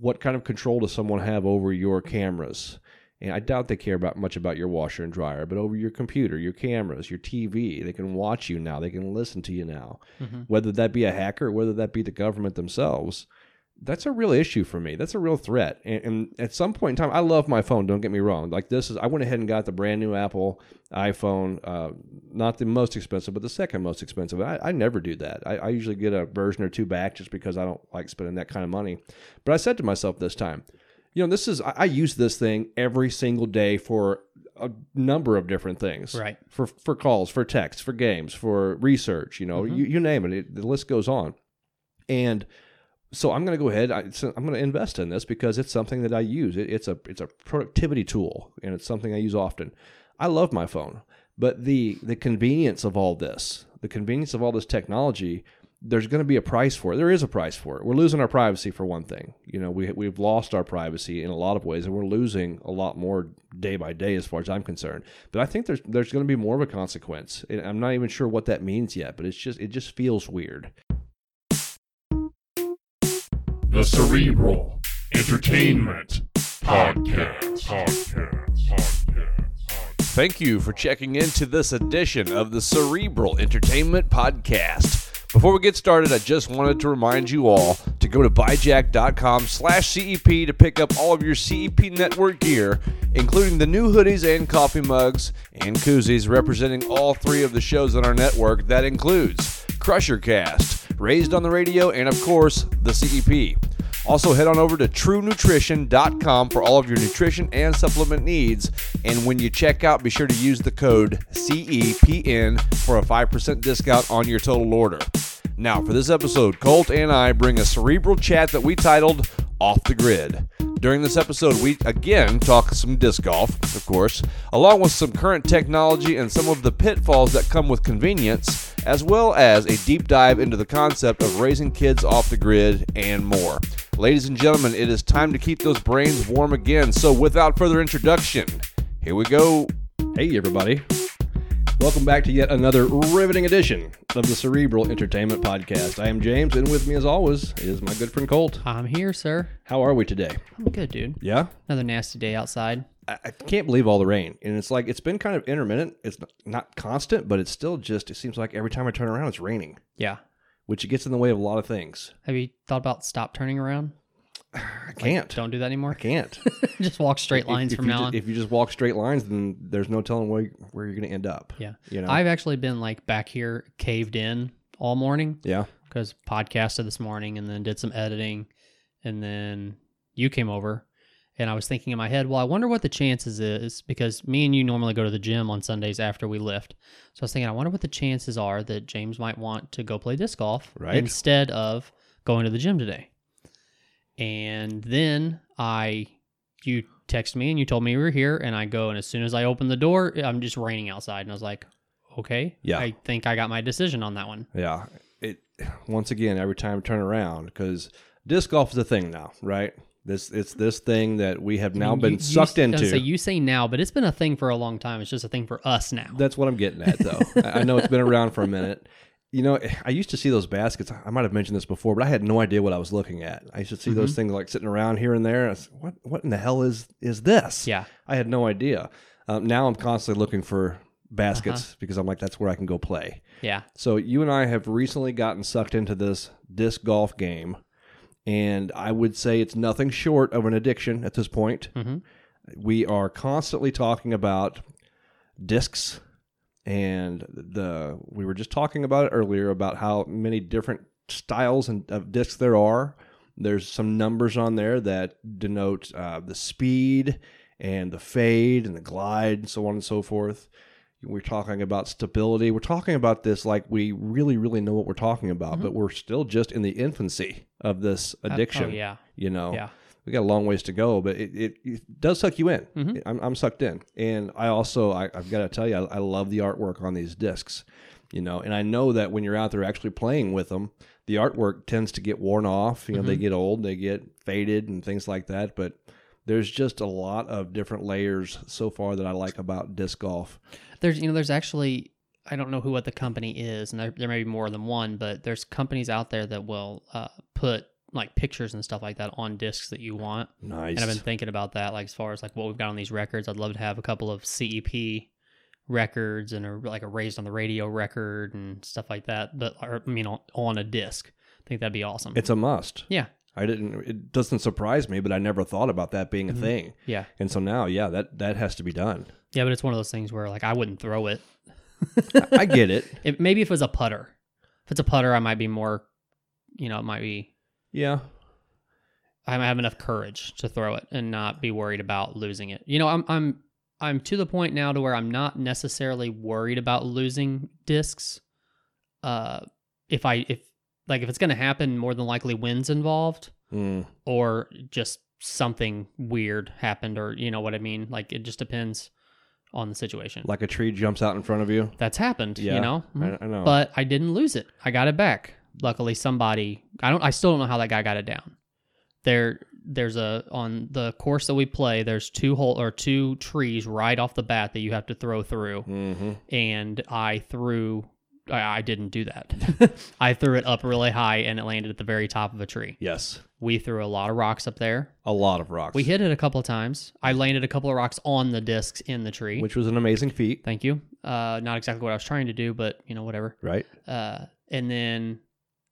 what kind of control does someone have over your cameras? And I doubt they care about much about your washer and dryer, but over your computer, your cameras, your TV, they can watch you now. They can listen to you now. Mhm. Whether that be a hacker, whether that be the government themselves, that's a real issue for me. That's a real threat. And, and at some point in time, I love my phone. Don't get me wrong. Like this is, I went ahead and got the brand new Apple iPhone, uh, not the most expensive, but the second most expensive. I, I never do that. I, I usually get a version or two back just because I don't like spending that kind of money. But I said to myself this time, you know, this is I, I use this thing every single day for a number of different things. Right. For for calls, for texts, for games, for research. You know, you, you name it, it. The list goes on. And so I'm going to go ahead. I, I'm going to invest in this because it's something that I use. It, it's a it's a productivity tool, and it's something I use often. I love my phone, but the the convenience of all this, the convenience of all this technology, there's going to be a price for it. There is a price for it. We're losing our privacy for one thing. You know, we we've lost our privacy in a lot of ways, and we're losing a lot more day by day, as far as I'm concerned. But I think there's there's going to be more of a consequence. And I'm not even sure what that means yet, but it's just it just feels weird. The Cerebral Entertainment Podcast. Podcast. Podcast. Thank you for checking into this edition of the Cerebral Entertainment Podcast. Before we get started, I just wanted to remind you all to go to buyjack.com slash CEP to pick up all of your CEP network gear, including the new hoodies and coffee mugs and koozies representing all three of the shows on our network. That includes Crusher Cast, Raised on the Radio, and of course, the CEP. Also, head on over to truenutrition.com for all of your nutrition and supplement needs. And when you check out, be sure to use the code CEPN for a 5% discount on your total order. Now, for this episode, Colt and I bring a cerebral chat that we titled Off the Grid. During this episode, we again talk some disc golf, of course, along with some current technology and some of the pitfalls that come with convenience, as well as a deep dive into the concept of raising kids off the grid and more. Ladies and gentlemen, it is time to keep those brains warm again. So, without further introduction, here we go. Hey, everybody. Welcome back to yet another riveting edition of the Cerebral Entertainment Podcast. I am James, and with me, as always, is my good friend Colt. I'm here, sir. How are we today? I'm good, dude. Yeah? Another nasty day outside. I, I can't believe all the rain. And it's like, it's been kind of intermittent. It's not, not constant, but it's still just, it seems like every time I turn around, it's raining, Yeah. Which gets in the way of a lot of things. Have you thought about stop turning around? I can't. Don't do that anymore. I can't. Just walk straight lines if, from you now ju- on. if you just walk straight lines, then there's no telling where, where you're going to end up. yeah. You know? I've actually been like back here caved in all morning yeah. because podcasted this morning and then did some editing and then you came over and I was thinking in my head, well, I wonder what the chances is because me and you normally go to the gym on Sundays after we lift. So I was thinking, I wonder what the chances are that James might want to go play disc golf Right. instead of going to the gym today. And then I, you text me and you told me you were here, and I go, and as soon as I open the door, I'm just raining outside, and I was like, okay, Yeah. I think I got my decision on that one. Yeah. It once again every time I turn around because disc golf is a thing now, right? This it's this thing that we have now I mean, been you- you sucked was into. Say, you say now, but it's been a thing for a long time. It's just a thing for us now. That's what I'm getting at, though. I know it's been around for a minute. You know, I used to see those baskets. I might have mentioned this before, but I had no idea what I was looking at. I used to see Mm-hmm. those things like sitting around here and there. And I was, what what in the hell is is this? yeah, I had no idea. Um, now I'm constantly looking for baskets Uh-huh. because I'm like, that's where I can go play. yeah, So you and I have recently gotten sucked into this disc golf game, and I would say it's nothing short of an addiction at this point. hmm We are constantly talking about discs, and the we were just talking about it earlier about how many different styles and of discs there are. There's some numbers on there that denote uh, the speed and the fade and the glide and so on and so forth. We're talking about stability. We're talking about this like we really, really know what we're talking about, but we're still just in the infancy of this addiction. Oh yeah, You know, yeah, we got a long ways to go, but it, it, it does suck you in. Mhm. I'm, I'm sucked in, and I also I, I've got to tell you I, I love the artwork on these discs, you know, and I know that when you're out there actually playing with them, the artwork tends to get worn off. You know, they get old, they get faded, and things like that. But there's just a lot of different layers so far that I like about disc golf. There's you know there's actually I don't know who what the company is, and there, there may be more than one, but there's companies out there that will uh, put like pictures and stuff like that on discs that you want. Nice. And I've been thinking about that, like as far as like what we've got on these records. I'd love to have a couple of CEP records and a like a raised on the radio record and stuff like that. But or, I mean on, on a disc. I think that'd be awesome. it's a must. yeah, I didn't. It doesn't surprise me, but I never thought about that being a Mhm. thing. yeah, And so now, yeah, that that has to be done. yeah. But it's one of those things where like I wouldn't throw it. I get it. It, maybe if it was a putter. If it's a putter, I might be more, you know, it might be. Yeah. I might have enough courage to throw it and not be worried about losing it. You know, I'm I'm I'm to the point now to where I'm not necessarily worried about losing discs. Uh, if I if like if it's gonna happen, more than likely wins involved, Mm. or just something weird happened, or you know what I mean. Like it just depends on the situation. Like a tree jumps out in front of you. That's happened, Yeah, you know. I, I know. But I didn't lose it. I got it back. Luckily, somebody. I don't. I still don't know how that guy got it down. There, there's a on the course that we play. There's two hole or two trees right off the bat that you have to throw through, hmm and I threw. I, I didn't do that. I threw it up really high, and it landed at the very top of a tree. Yes. We threw a lot of rocks up there. A lot of rocks. We hit it a couple of times. I landed a couple of rocks on the discs in the tree. which was an amazing feat, Thank you. Uh, not exactly what I was trying to do, but you know, whatever. right? uh, and then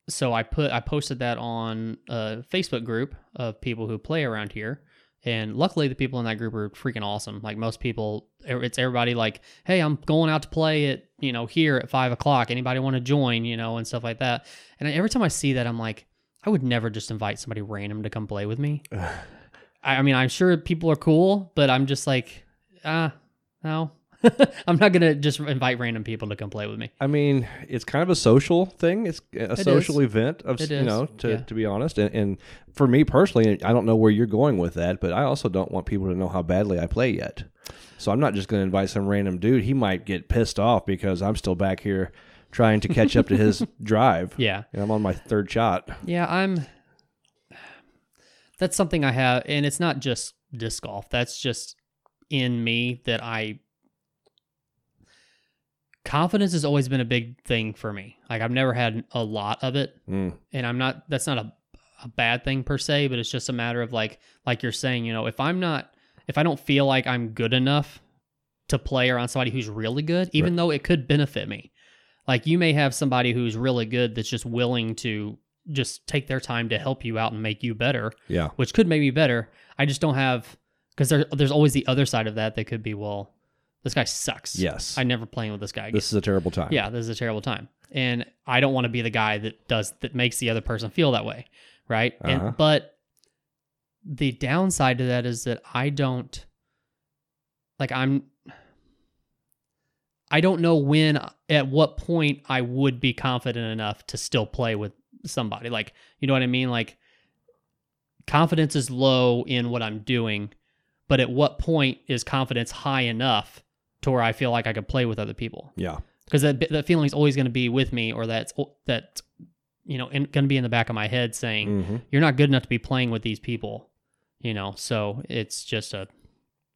so I put I posted that on a Facebook group of people who play around here, and luckily the people in that group are freaking awesome. Like most people, it's everybody like, hey, I'm going out to play at you know here at five o'clock. Anybody want to join? You know, and stuff like that. And every time I see that, I'm like, I would never just invite somebody random to come play with me. I, I mean, I'm sure people are cool, but I'm just like, ah, no. I'm not gonna just invite random people to come play with me. I mean, it's kind of a social thing. It's a social event of It you is, know to, yeah. to be honest. And, and for me personally, I don't know where you're going with that, but I also don't want people to know how badly I play yet. So I'm not just going to invite some random dude. He might get pissed off because I'm still back here trying to catch up to his drive. Yeah. And I'm on my third shot. Yeah, I'm. That's something I have, and it's not just disc golf. That's just in me that I. Confidence has always been a big thing for me. Like I've never had a lot of it, Mm. and I'm not. That's not a a bad thing per se, but it's just a matter of like like you're saying. You know, if I'm not, if I don't feel like I'm good enough to play around somebody who's really good, even though it could benefit me. Like you may have somebody who's really good that's just willing to just take their time to help you out and make you better, Yeah. which could make me better. I just don't have because there, there's always the other side of that that could be well, this guy sucks. Yes. I never playing with this guy. Again. this is a terrible time. yeah, this is a terrible time, and I don't want to be the guy that does that makes the other person feel that way, right? Uh-huh. And but the downside to that is that I don't like I'm I don't know when at what point I would be confident enough to still play with somebody. Like, you know what I mean? Like confidence is low in what I'm doing, but at what point is confidence high enough to where I feel like I could play with other people? Yeah. Because that that feeling is always going to be with me, or that's that you know going to be in the back of my head saying hmm you're not good enough to be playing with these people, you know. So it's just a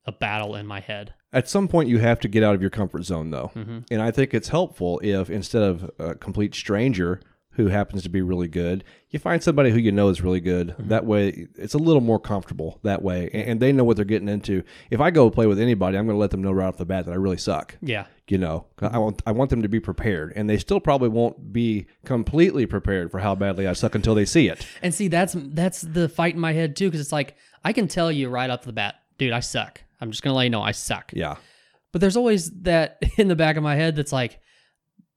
a battle in my head. At some point, you have to get out of your comfort zone, though. hmm And I think it's helpful if instead of a complete stranger who happens to be really good, you find somebody who you know is really good. Mm-hmm. That way, it's a little more comfortable that way, and, and they know what they're getting into. If I go play with anybody, I'm going to let them know right off the bat that I really suck. Yeah, You know, I want I want them to be prepared, and they still probably won't be completely prepared for how badly I suck until they see it. and see that's that's the fight in my head too, because it's like I can tell you right off the bat, dude, I suck. I'm just gonna let you know I suck. Yeah, But there's always that in the back of my head that's like,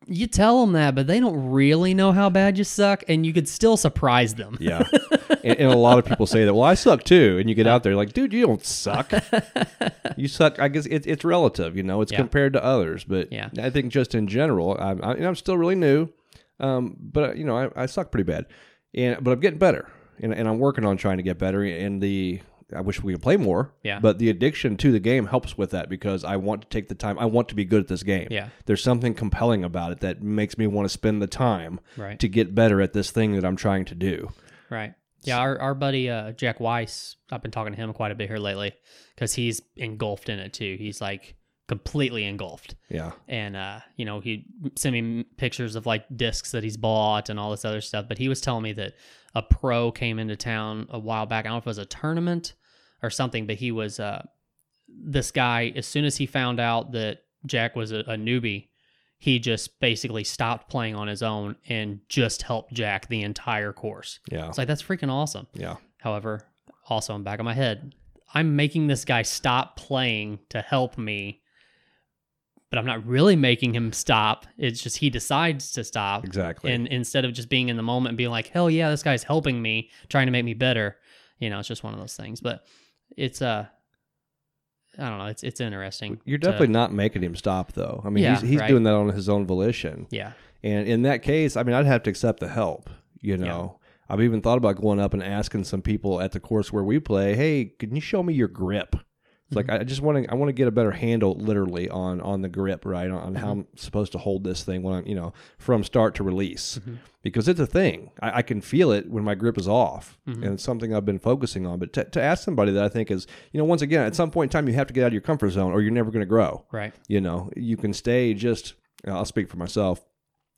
you tell them that, but they don't really know how bad you suck, and you could still surprise them. yeah. and, and a lot of people say that. Well, I suck too, and you get out there like, dude, you don't suck. you suck. I guess it, it's relative. You know, it's Yeah. compared to others, but Yeah. I think just in general, I'm I, and I'm still really new, um, but you know, I, I suck pretty bad, and but I'm getting better, and, and I'm working on trying to get better. And the I wish we could play more, Yeah. But the addiction to the game helps with that because I want to take the time. I want to be good at this game. Yeah. There's something compelling about it that makes me want to spend the time Right. to get better at this thing that I'm trying to do. Right. Yeah, our, our buddy uh, Jack Weiss, I've been talking to him quite a bit here lately because he's engulfed in it too. He's like completely engulfed. Yeah. And uh, you know, he sent me pictures of like discs that he's bought and all this other stuff. But he was telling me that a pro came into town a while back. I don't know if it was a tournament or something, but he was uh, this guy. As soon as he found out that Jack was a, a newbie, he just basically stopped playing on his own and just helped Jack the entire course. Yeah. It's like that's freaking awesome. Yeah. However, also in the back of my head, I'm making this guy stop playing to help me, but I'm not really making him stop. It's just he decides to stop. Exactly. And instead of just being in the moment and being like, hell yeah, this guy's helping me, trying to make me better, you know, it's just one of those things. But it's uh I don't know, it's it's interesting. You're to- definitely not making him stop, though. I mean, Yeah, he's, he's right. doing that on his own volition. Yeah. And in that case, I mean, I'd have to accept the help. You know, I've even thought about going up and asking some people at the course where we play, "Hey, can you show me your grip?" It's like mm-hmm. I just want to I want to get a better handle, literally, on on the grip, right, on, on how mm-hmm. I'm supposed to hold this thing when I'm, you know, from start to release, mm-hmm. because it's a thing. I, I can feel it when my grip is off, and it's something I've been focusing on. But to, to ask somebody that I think is, you know, once again, at some point in time, you have to get out of your comfort zone, or you're never going to grow. Right. you know you can stay just i'll speak for myself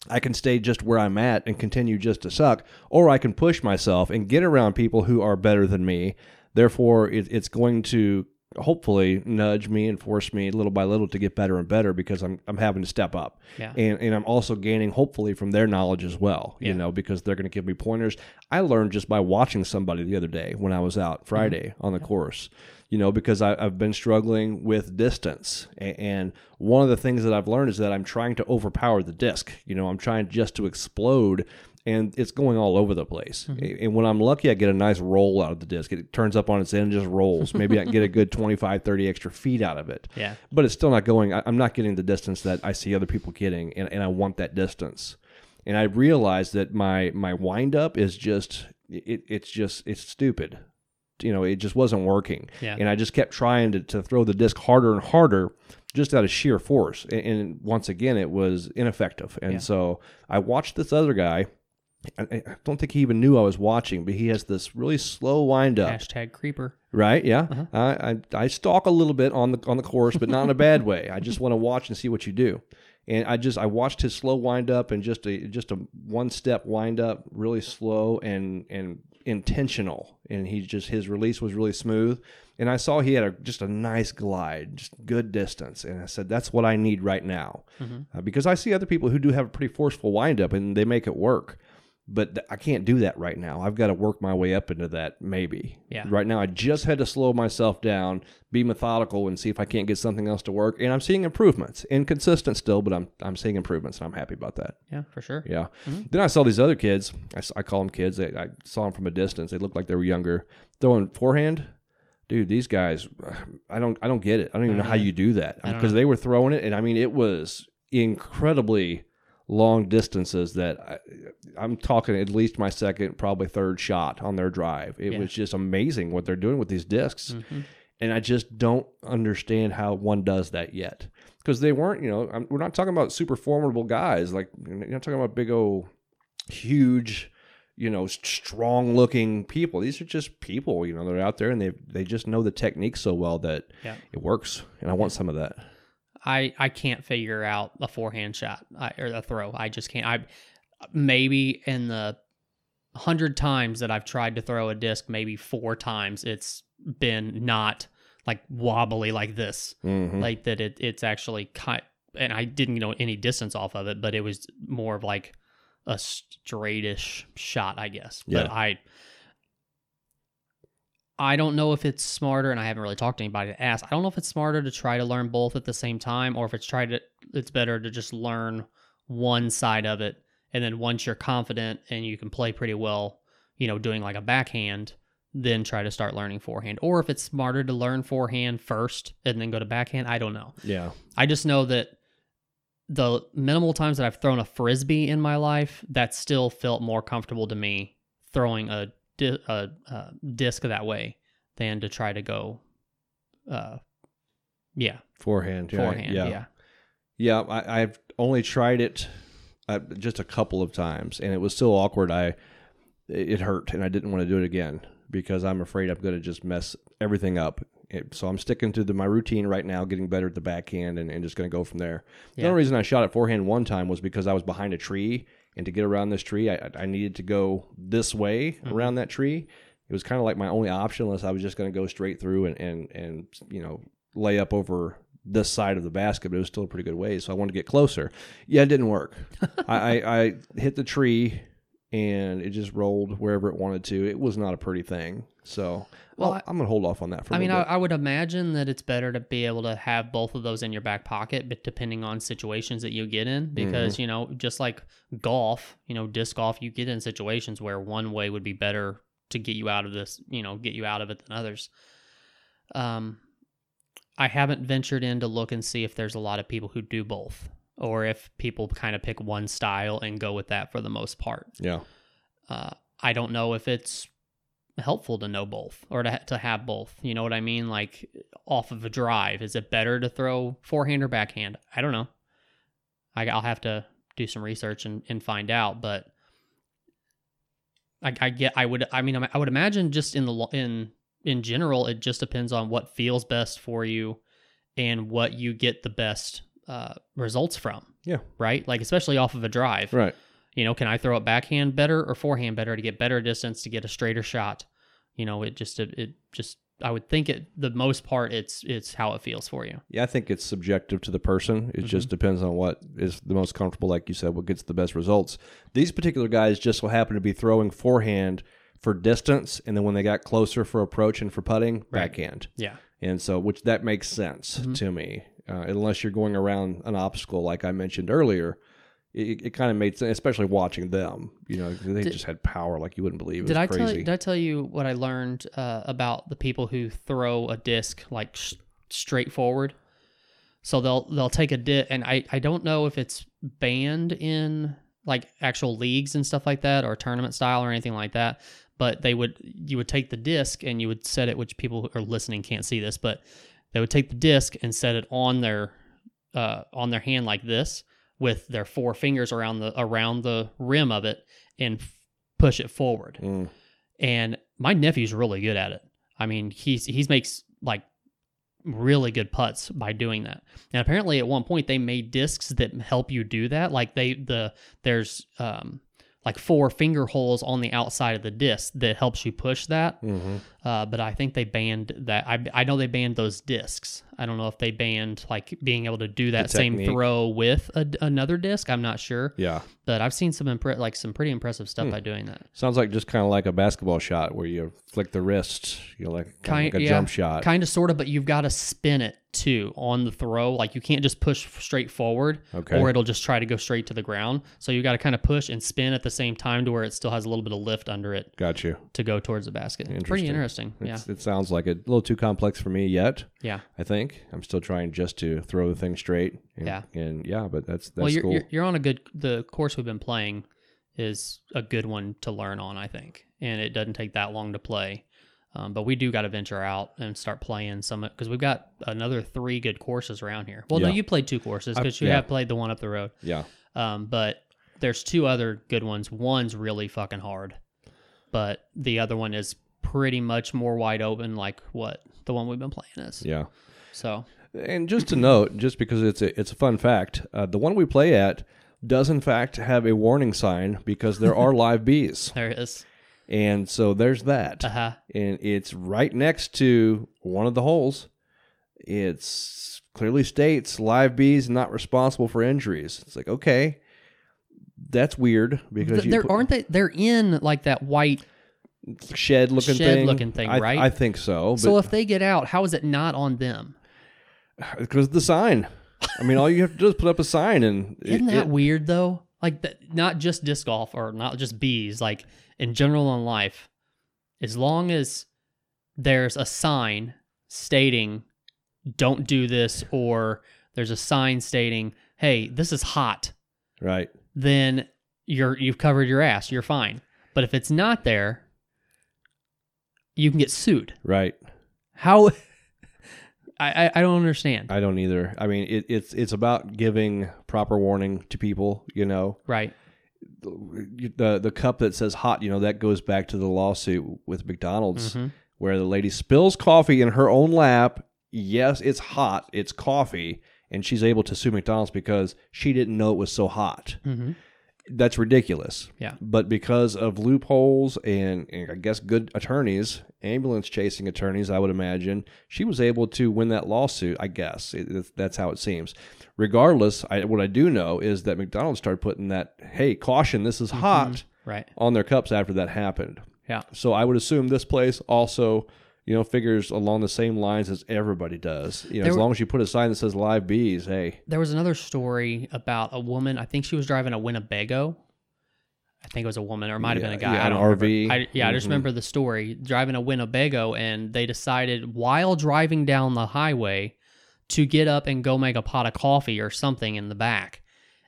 i can stay just where i'm at and continue just to suck or i can push myself and get around people who are better than me. Therefore it, it's going to hopefully nudge me and force me little by little to get better and better because i'm, I'm having to step up Yeah. and, and i'm also gaining hopefully from their knowledge as well you Yeah. know because they're going to give me pointers i learned just by watching somebody the other day when i was out mm-hmm. friday on the course you know, because I, I've been struggling with distance. And one of the things that I've learned is that I'm trying to overpower the disc. You know, I'm trying just to explode, and it's going all over the place. Mm-hmm. A- And when I'm lucky, I get a nice roll out of the disc. It turns up on its end and just rolls. Maybe I can get a good 25, 30 extra feet out of it. Yeah. But it's still not going, I- I'm not getting the distance that I see other people getting, and, and I want that distance. And I realized that my my wind up is just it, it's just it's stupid you know, it just wasn't working. Yeah. And I just kept trying to, to throw the disc harder and harder just out of sheer force. And, and once again, it was ineffective. And Yeah. so I watched this other guy. I, I don't think he even knew I was watching, but he has this really slow wind up. Hashtag creeper. Right? Yeah. Uh-huh. I, I I stalk a little bit on the on the course, but not in a bad way. I just want to watch and see what you do. And I just I watched his slow wind up and just a just a one step wind up, really slow and and intentional. And he just his release was really smooth. And I saw he had a, just a nice glide, just good distance. And I said, that's what I need right now, uh, because I see other people who do have a pretty forceful wind up and they make it work. But th- I can't do that right now. I've got to work my way up into that maybe. Yeah. Right now, I just had to slow myself down, be methodical, and see if I can't get something else to work. And I'm seeing improvements, inconsistent still, but I'm I'm seeing improvements, and I'm happy about that. Yeah, for sure. Yeah. Then I saw these other kids. I call them kids. They, I saw them from a distance. They looked like they were younger, throwing forehand. Dude, these guys, I don't, I don't get it. I don't even know how you do that because they were throwing it, and I mean, it was incredibly long distances. That I, I'm talking at least my second, probably third shot on their drive. It Yeah. was just amazing what they're doing with these discs Mhm. and I just don't understand how one does that yet. Because they weren't, you know, I'm, we're not talking about super formidable guys. Like you're not talking about big old, huge, you know, strong looking people. These are just people, you know, they're out there and they they just know the technique so well that Yeah. it works. And I want some of that. I I can't figure out a forehand shot I, or a throw. I just can't. I maybe in the hundred times that I've tried to throw a disc, maybe four times it's been not like wobbly like this, Mhm. like that. It it's actually kind. And I didn't know any distance off of it, but it was more of like a straightish shot, I guess. But Yeah. I I don't know if it's smarter, and I haven't really talked to anybody to ask. I don't know if it's smarter to try to learn both at the same time, or if it's try to it's better to just learn one side of it, and then once you're confident and you can play pretty well, you know, doing like a backhand, then try to start learning forehand. Or if it's smarter to learn forehand first and then go to backhand, I don't know. Yeah. I just know that the minimal times that I've thrown a frisbee in my life, that still felt more comfortable to me throwing a, di- a, a disc that way than to try to go, uh, yeah, Forehand. Yeah. forehand. Yeah. Yeah. Yeah, I, I've only tried it uh, just a couple of times, and it was so awkward. I it hurt, and I didn't want to do it again because I'm afraid I'm going to just mess everything up. It, so I'm sticking to the, my routine right now, getting better at the backhand, and, and just going to go from there. The only reason I shot it forehand one time was because I was behind a tree, and to get around this tree, I, I needed to go this way Mm-hmm. around that tree. It was kind of like my only option, unless I was just going to go straight through and, and and you know lay up over this side of the basket, but it was still a pretty good way. So I wanted to get closer. Yeah, it didn't work. I, I, I hit the tree and it just rolled wherever it wanted to. It was not a pretty thing. So Well, I- I'm gonna hold off on that for. a I mean, I. I would imagine that it's better to be able to have both of those in your back pocket, but depending on situations that you get in, because Mm-hmm. you know, just like golf, you know, disc golf, you get in situations where one way would be better to get you out of this, you know, get you out of it than others. Um, I haven't ventured in to look and see if there's a lot of people who do both, or if people kind of pick one style and go with that for the most part yeah, uh, I don't know if it's helpful to know both or to, to have both. You know what I mean? Like off of a drive, is it better to throw forehand or backhand? I don't know. I, I'll have to do some research and, and find out, but I, I get. I would. I mean, I would imagine just in the in in general, it just depends on what feels best for you and what you get the best uh, results from. Yeah. Right. Like especially off of a drive. right. You know, can I throw it backhand better or forehand better to get better distance to get a straighter shot? You know, it just it, it just I would think it the most part it's it's how it feels for you. Yeah, I think it's subjective to the person. It just depends on what is the most comfortable, like you said, what gets the best results. These particular guys just so happen to be throwing forehand for distance, and then when they got closer for approach and for putting, Right. backhand. Yeah. And so, which that makes sense to me, uh, unless you're going around an obstacle like I mentioned earlier. It, it kind of made sense, especially watching them. You know, they Did- just had power like you wouldn't believe. It Did I crazy. tell did I tell you what I learned uh, about the people who throw a disc like sh- straight forward? So they'll they'll take a disc, and I I don't know if it's banned in like actual leagues and stuff like that, or tournament style or anything like that. But they would you would take the disc and you would set it, which people who are listening can't see this, but they would take the disc and set it on their uh, on their hand like this with their four fingers around the around the rim of it and f- push it forward Mm, and my nephew's really good at it. I mean, he's he's makes like really good putts by doing that. And apparently, at one point, they made discs that help you do that. Like they the there's um like four finger holes on the outside of the disc that helps you push that. mhm. Uh, but I think they banned that. I, I know they banned those discs. I don't know if they banned like being able to do that same throw with a, another disc. I'm not sure, Yeah, but I've seen some impre- like some pretty impressive stuff by doing that. sounds like just kind of like a basketball shot where you flick the wrist, you know, like kind Kind of like a yeah, jump shot. kind of sort of, but you've got to spin it too on the throw. Like you can't just push straight forward, Okay. or it'll just try to go straight to the ground. So you got to kind of push and spin at the same time to where it still has a little bit of lift under it Got you. to go towards the basket. It's pretty interesting. Yeah, It's, It sounds like it. a little too complex for me yet. yeah. I think I'm still trying just to throw the thing straight. And, Yeah. and yeah, but that's that's well, you're, cool. you're you're on a good. The course we've been playing is a good one to learn on, I think, and it doesn't take that long to play. Um, but we do got to venture out and start playing some because we've got another three good courses around here. Well, no, you played two courses because you yeah. have played the one up the road. yeah, Um, but there's two other good ones. One's really fucking hard, but the other one is pretty much more wide open, like what the one we've been playing is. yeah. So And just to note, just because it's a it's a fun fact, uh, the one we play at does in fact have a warning sign because there are live bees, There is. and so there's that, Uh huh. and it's right next to one of the holes. It's clearly states live bees not responsible for injuries. It's like okay, that's weird because you There put- aren't they? They're in like that white. Shed looking thing. Shed-looking thing, I, right? I think so. But So if they get out, how is it not on them? because the sign. I mean, all you have to do is put up a sign, and it- Isn't that it- weird though? Like that, not just disc golf or not just bees. Like in general in life, as long as there's a sign stating "Don't do this" or there's a sign stating "Hey, this is hot," right? then you're you've covered your ass. You're fine. But if it's not there, you can get sued. Right. How? I I, I don't understand. I don't either. I mean, it, it's it's about giving proper warning to people. You know, right. the the cup that says hot. You know, that goes back to the lawsuit with McDonald's Mhm. where the lady spills coffee in her own lap. Yes, it's hot. It's coffee, and she's able to sue McDonald's because she didn't know it was so hot. Mm-hmm. That's ridiculous. Yeah. But because of loopholes and, and I guess good attorneys, ambulance chasing attorneys, I would imagine, she was able to win that lawsuit. I guess It- it's- that's how it seems. Regardless, I, what I do know is that McDonald's started putting that, hey, caution, this is mm-hmm. hot Right. on their cups after that happened. Yeah. So I would assume this place also, you know, figures along the same lines as everybody does. You know, There as were- long as you put a sign that says live bees, hey, There was another story about a woman. I think she was driving a Winnebago. I think it was a woman, or it might have Yeah, been a guy. yeah, I an don't remember. RV. I, yeah, I just Mhm. remember the story. Driving a Winnebago, and they decided while driving down the highway to get up and go make a pot of coffee or something in the back,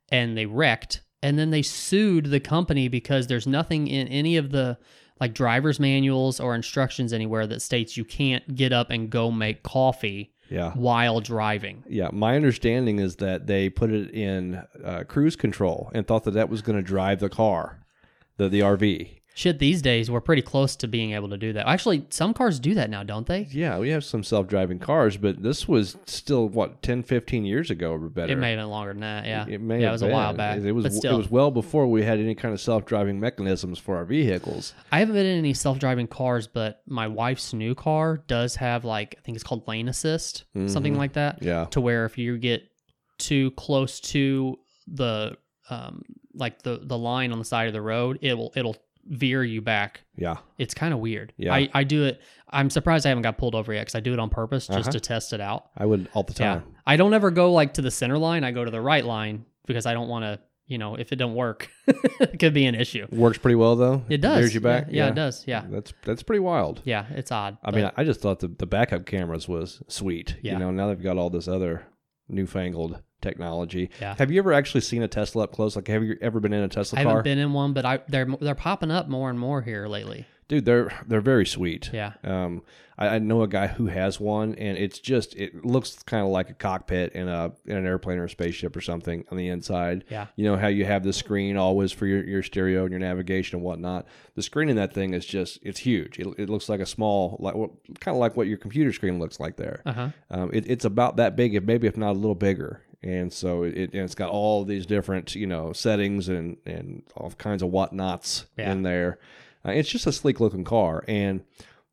and they wrecked. And then they sued the company because there's nothing in any of the like driver's manuals or instructions anywhere that states you can't get up and go make coffee yeah. while driving. Yeah, my understanding is that they put it in uh, cruise control and thought that that was going to drive the car, the the RV. Shit, these days we're pretty close to being able to do that. Actually, some cars do that now, don't they? Yeah, we have some self-driving cars, but this was still what 10, 15 years ago or better. It may have been longer than that. Yeah, It may yeah, have it was a while back. It was but still, it was well before we had any kind of self-driving mechanisms for our vehicles. I haven't been in any self-driving cars, but my wife's new car does have like I think it's called lane assist, something like that. Mm-hmm. Yeah. To where if you get too close to the um like the the line on the side of the road, it will it'll veer you back. Yeah. It's kind of weird. Yeah. I, I do it. I'm surprised I haven't got pulled over yet because I do it on purpose just Uh-huh. to test it out. I would all the Yeah. time. I don't ever go like to the center line. I go to the right line because I don't want to, you know, if it don't work, it could be an issue. Works pretty well though. It does. Veers you back. Yeah, yeah, it does. Yeah. That's that's pretty wild. Yeah, it's odd. I mean, I just thought the, the backup cameras was sweet. Yeah. You know, now they've got all this other newfangled technology. Yeah. Have you ever actually seen a Tesla up close? Like, have you ever been in a Tesla I car? haven't been in one, but I they're they're popping up more and more here lately. Dude, they're they're very sweet. Yeah. Um, I, I know a guy who has one, and it's just it looks kind of like a cockpit in a in an airplane or a spaceship or something on the inside. Yeah. You know how you have the screen always for your, your stereo and your navigation and whatnot. The screen in that thing is just it's huge. It, it looks like a small like kind of like what your computer screen looks like there. Uh huh. Um, it, it's about that big, if maybe if not a little bigger. And so it, and it's got all these different, you know, settings and, and all kinds of whatnots Yeah. in there. Uh, it's just a sleek looking car. And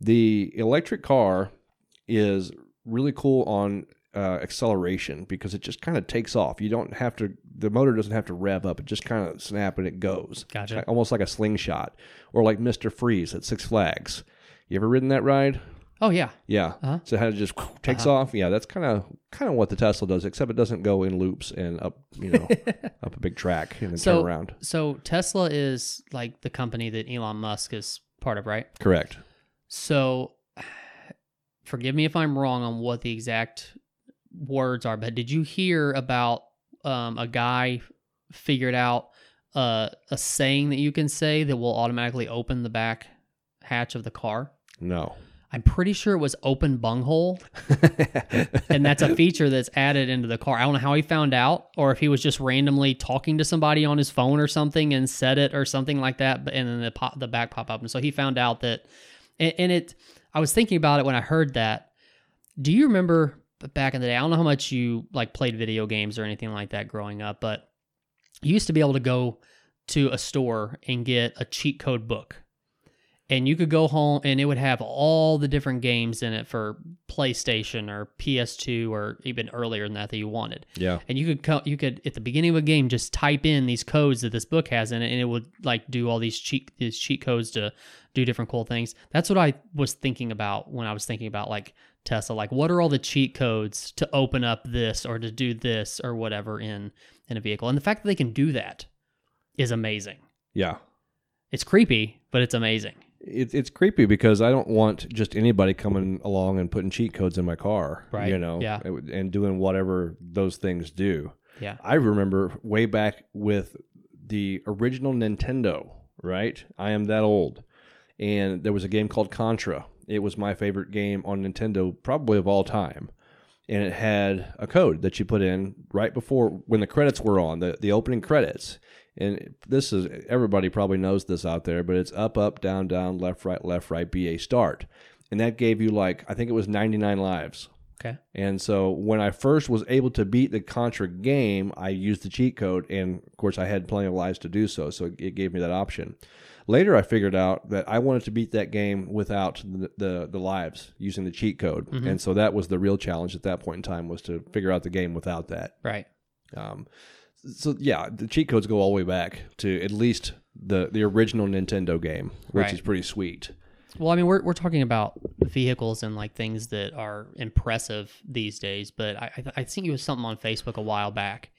the electric car is really cool on uh, acceleration because it just kind of takes off. You don't have to, the motor doesn't have to rev up. It just kind of snap and it goes. Gotcha. Almost like a slingshot or like Mr. Freeze at Six Flags. You ever ridden that ride? Oh yeah. Yeah. Uh-huh. So how it just takes off. Yeah, that's kind of kind of what the Tesla does, except it doesn't go in loops and up, you know, up a big track and then So turn around. so Tesla is like the company that Elon Musk is part of, right? Correct. So forgive me if I'm wrong on what the exact words are, but did you hear about um, a guy figured out uh, a saying that you can say that will automatically open the back hatch of the car? No. I'm pretty sure it was open bunghole, and that's a feature that's added into the car. I don't know how he found out, or if he was just randomly talking to somebody on his phone or something and said it or something like that. But and then the pop, the back pop up, and so he found out that. And, and it, I was thinking about it when I heard that. Do you remember back in the day? I don't know how much you like played video games or anything like that growing up, but you used to be able to go to a store and get a cheat code book and you could go home and it would have all the different games in it for PlayStation or PS2 or even earlier than that that you wanted. yeah. And you could co- you could at the beginning of a game just type in these codes that this book has in it, and it would like do all these cheat these cheat codes to do different cool things. That's what I was thinking about when I was thinking about like Tesla. Like, what are all the cheat codes to open up this or to do this or whatever in in a vehicle? And the fact that they can do that is amazing. Yeah. It's creepy, but it's amazing. It, it's creepy because I don't want just anybody coming along and putting cheat codes in my car, Right. You know, Yeah. and doing whatever those things do. Yeah. I remember way back with the original Nintendo, right? I am that old. And there was a game called Contra. It was my favorite game on Nintendo, probably of all time. And it had a code that you put in right before when the credits were on, the, the opening credits. And this is everybody probably knows this out there, but it's up, up, down, down, left, right, left, right, BA start. and that gave you like I think it was 99 lives. Okay. And so when I first was able to beat the Contra game, I used the cheat code, and of course I had plenty of lives to do so. So it gave me that option. Later, I figured out that I wanted to beat that game without the the, the lives using the cheat code, and so that was the real challenge at that point in time was to figure out the game without that. Right. Um, so yeah, the cheat codes go all the way back to at least the the original Nintendo game, which Right. is pretty sweet. Well, I mean, we're, we're talking about vehicles and like things that are impressive these days, but I, I, I think it was something on Facebook a while back,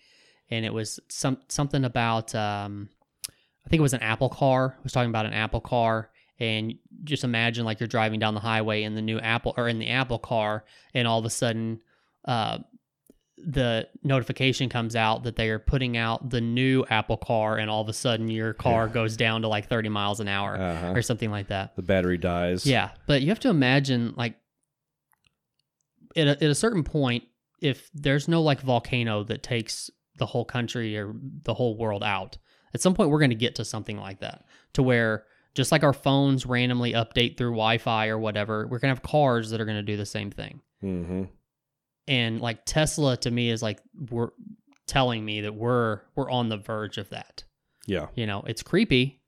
and it was some something about um, I think it was an Apple car. It was talking about an Apple car, and just imagine like you're driving down the highway in the new Apple or in the Apple car, and all of a sudden, uh, the notification comes out that they are putting out the new Apple car, and all of a sudden your car goes down to like 30 miles an hour Uh-huh. or something like that. The battery dies. Yeah, but you have to imagine like at a, at a certain point, if there's no like volcano that takes the whole country or the whole world out, at some point we're going to get to something like that, to where just like our phones randomly update through Wi-Fi or whatever, we're going to have cars that are going to do the same thing. hmm And like Tesla, to me, is like we're telling me that we're we're on the verge of that. Yeah. You know, it's creepy,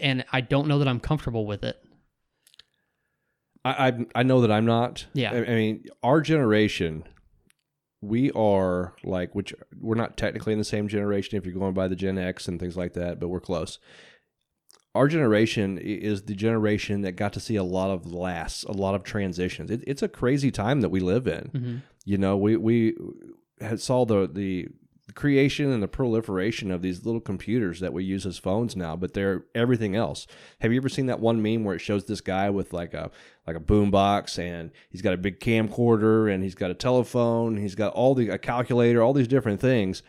and I don't know that I'm comfortable with it. I, I I know that I'm not. Yeah. I, I mean, our generation, we are like, which we're not technically in the same generation if you're going by the Gen X and things like that, but we're close. Our generation is the generation that got to see a lot of lasts, a lot of transitions. It, it's a crazy time that we live in. Mhm. You know, we we had saw the the creation and the proliferation of these little computers that we use as phones now, but they're everything else. Have you ever seen that one meme where it shows this guy with like a like a boombox and he's got a big camcorder and he's got a telephone, he's got all the a calculator, all these different things.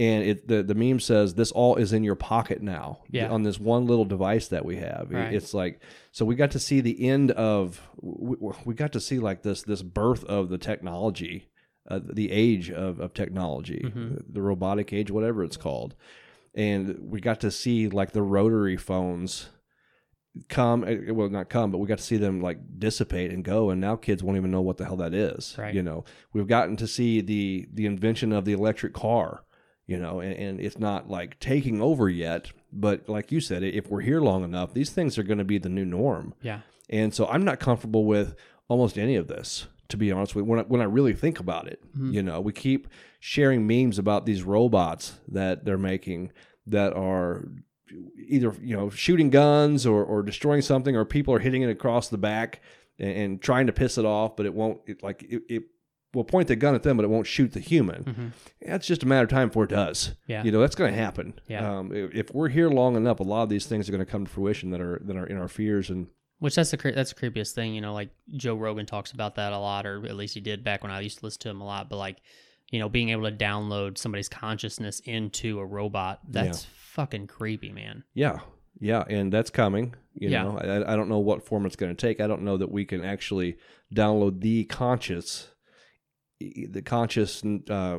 And it the, the meme says this all is in your pocket now Yeah. on this one little device that we have. Right. It's like so we got to see the end of we, we got to see like this this birth of the technology uh, the age of, of technology, Mhm. the robotic age, whatever it's called. And we got to see like the rotary phones come, eh, well, not come, but we got to see them like dissipate and go. And now kids won't even know what the hell that is. Right. You know, we've gotten to see the, the invention of the electric car, you know, and, and it's not like taking over yet. But like you said, if we're here long enough, these things are going to be the new norm. Yeah. And so I'm not comfortable with almost any of this, to be honest with you, when I, when I really think about it. Mm-hmm. You know, we keep sharing memes about these robots that they're making that are either, you know, shooting guns or, or destroying something, or people are hitting it across the back and, and trying to piss it off, but it won't, it, like, it, it will point the gun at them, but it won't shoot the human. Mhm. That's just a matter of time before it does. Yeah. You know, that's going to happen. Yeah. Um, if, if we're here long enough, a lot of these things are going to come to fruition that are that are in our fears and Which that's the that's the creepiest thing, you know. Like Joe Rogan talks about that a lot, or at least he did back when I used to listen to him a lot. But like, you know, being able to download somebody's consciousness into a robot, that's fucking creepy, man. Yeah, yeah, and that's coming. You Yeah. know, I, I don't know what form it's going to take. I don't know that we can actually download the conscious, the conscious uh,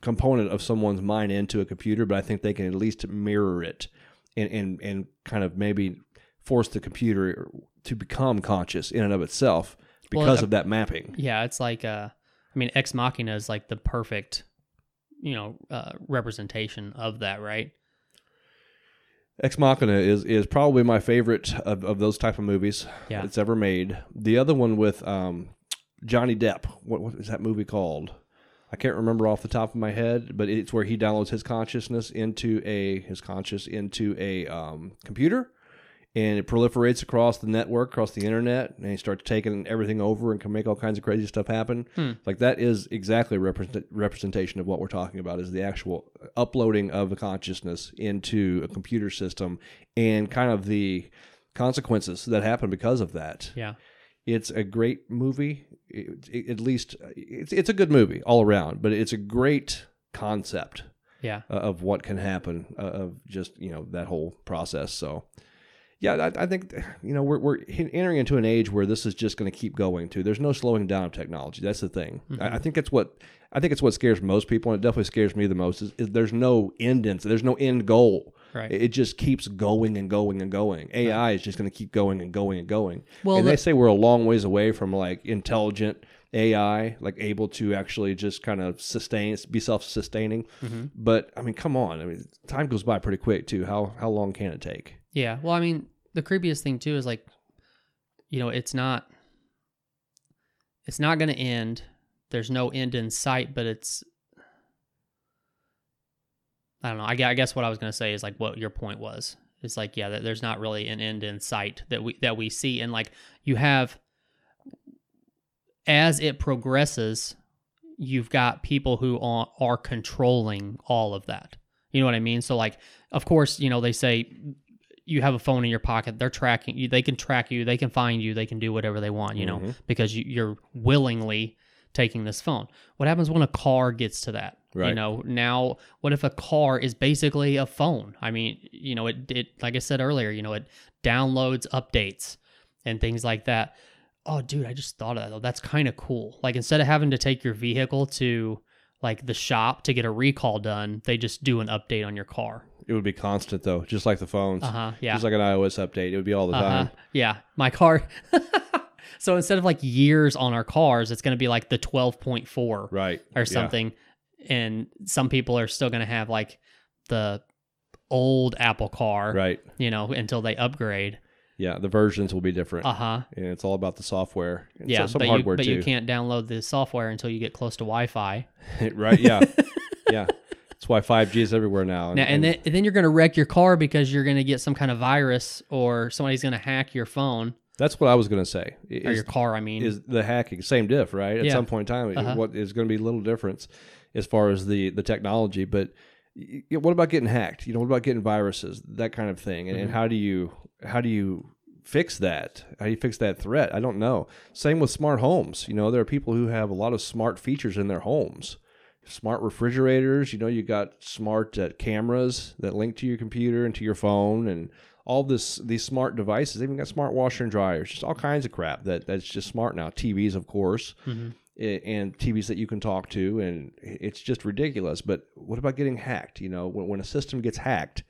component of someone's mind into a computer, but I think they can at least mirror it and and and kind of maybe force the computer to become conscious in and of itself because uh, of that mapping. Yeah, it's like, uh, I mean, Ex Machina is like the perfect, you know, uh, representation of that, right? Ex Machina is is probably my favorite of, of those type of movies Yeah. that's ever made. The other one with um, Johnny Depp, what, what is that movie called? I can't remember off the top of my head, but it's where he downloads his consciousness into a his conscious into a um, computer, and it proliferates across the network, across the internet, and he starts taking everything over and can make all kinds of crazy stuff happen. Hmm. Like that is exactly a represent, representation of what we're talking about is the actual uploading of a consciousness into a computer system and kind of the consequences that happen because of that. Yeah. It's a great movie. It, it- at least it's it's a good movie all around, but it's a great concept Yeah. uh, of what can happen uh, of just you know that whole process. So yeah, I, I think you know we're we're entering into an age where this is just going to keep going. To there's no slowing down of technology. That's the thing. I, I think it's what I think it's what scares most people, and it definitely scares me the most. Is, is there's no end in, there's no end goal. Right. It, it just keeps going and going and going. AI is just going to keep going and going and going. Well, and the- they say we're a long ways away from like intelligent AI, like able to actually just kind of sustain, be self-sustaining. Mm-hmm. But I mean, come on. I mean, time goes by pretty quick too. How how long can it take? Yeah. Well, I mean, the creepiest thing too is like, you know, it's not, it's not going to end. There's no end in sight, but it's, I don't know. I guess, what I was going to say is like what your point was. It's like, yeah, there's not really an end in sight that we that we see, and like you have, as it progresses, you've got people who are, are controlling all of that. You know what I mean? So like, of course, you know they say you have a phone in your pocket they're tracking you they can track you they can find you they can do whatever they want you know Mhm. because you, you're willingly taking this phone. What happens when a car gets to that? Right. you know now what if a car is basically a phone? I mean you know it, it like i said earlier you know it downloads updates and things like that. Oh dude i just thought of that though. That's kind of cool. Like instead of having to take your vehicle to like the shop to get a recall done they just do an update on your car It would be constant though, just like the phones. uh-huh yeah Just like an iOS update, it would be all the uh-huh. time. Yeah, my car. so instead of like years on our cars, it's going to be like the 12.4 Right. or Yeah. something. And some people are still going to have like the old Apple car, Right. you know, until they upgrade. Yeah. The versions will be different. Uh huh. and it's all about the software. And Yeah, so- some but, you, but you can't download the software until you get close to Wi Fi. right? Yeah. yeah. That's why 5G is everywhere now. Now, and, then, and then you're going to wreck your car because you're going to get some kind of virus or somebody's going to hack your phone that's what I was going to say. i- or your car. I mean, is the hacking same diff, right? At Yeah. some point in time, Uh-huh. what is going to be a little difference as far as the the technology, but y- y- what about getting hacked? You know, what about getting viruses, that kind of thing, and, and Mm-hmm. how do you how do you fix that? How do you fix that threat? I don't know. Same with smart homes. You know, there are people who have a lot of smart features in their homes. Smart refrigerators. You know, you got smart uh, cameras that link to your computer and to your phone, and all this these smart devices. They even got smart washer and dryers. Just all kinds of crap that that's just smart now. TVs, of course Mm-hmm. and TVs that you can talk to, and it's just ridiculous. But what about getting hacked? You know, when, when a system gets hacked,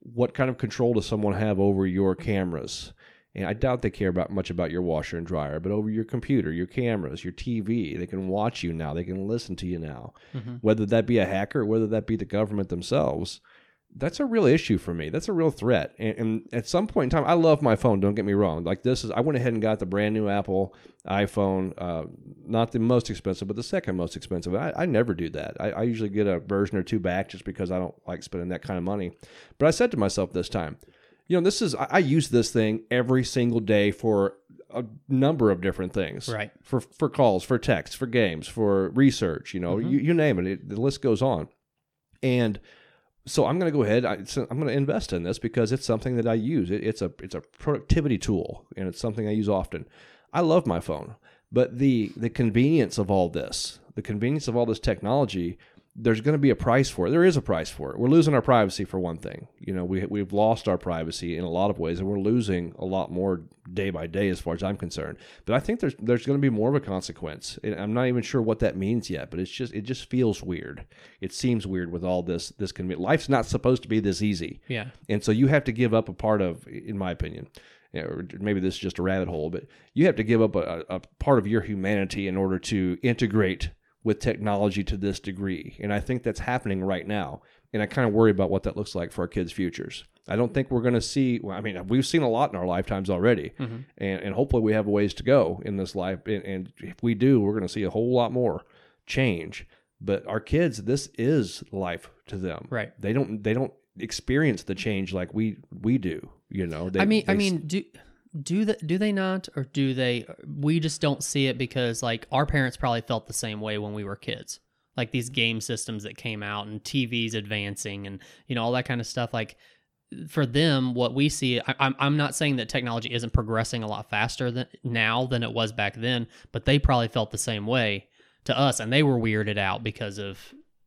what kind of control does someone have over your cameras? And I doubt they care about much about your washer and dryer, but over your computer, your cameras, your TV, they can watch you now. They can listen to you now. Mhm. Whether that be a hacker, whether that be the government themselves, that's a real issue for me. That's a real threat. And, and at some point in time, I love my phone. Don't get me wrong. Like this is, I went ahead and got the brand new Apple iPhone. Uh, not the most expensive, but the second most expensive. I, I never do that. I, I usually get a version or two back just because I don't like spending that kind of money. But I said to myself this time, you know, this is I, I use this thing every single day for a number of different things. Right. For for calls, for texts, for games, for research. You know, mm-hmm. you, you name it, it. The list goes on. And so I'm going to go ahead. I, so I'm going to invest in this because it's something that I use. It, it's a it's a productivity tool, and it's something I use often. I love my phone, but the the convenience of all this, the convenience of all this technology, there's going to be a price for it. There is a price for it. We're losing our privacy for one thing. You know, we we've lost our privacy in a lot of ways, and we're losing a lot more day by day, as far as I'm concerned. But I think there's there's going to be more of a consequence. And I'm not even sure what that means yet. But it's just it just feels weird. It seems weird with all this this can be. Life's not supposed to be this easy. yeah. And so you have to give up a part of, in my opinion, you know, or maybe this is just a rabbit hole, but you have to give up a, a part of your humanity in order to integrate with technology to this degree. And I think that's happening right now. And I kind of worry about what that looks like for our kids' futures. I don't think we're going to see, well, I mean, we've seen a lot in our lifetimes already. Mm-hmm. And, and hopefully we have a ways to go in this life. And, and if we do, we're going to see a whole lot more change. But our kids, this is life to them Right. they don't they don't experience the change like we we do you know they, I mean, I mean, do do the, do they not, or do they? We just don't see it because like our parents probably felt the same way when we were kids. Like these game systems that came out and TVs advancing and you know all that kind of stuff. Like for them, what we see, I, I'm I'm not saying that technology isn't progressing a lot faster than now than it was back then, but they probably felt the same way to us, and they were weirded out because of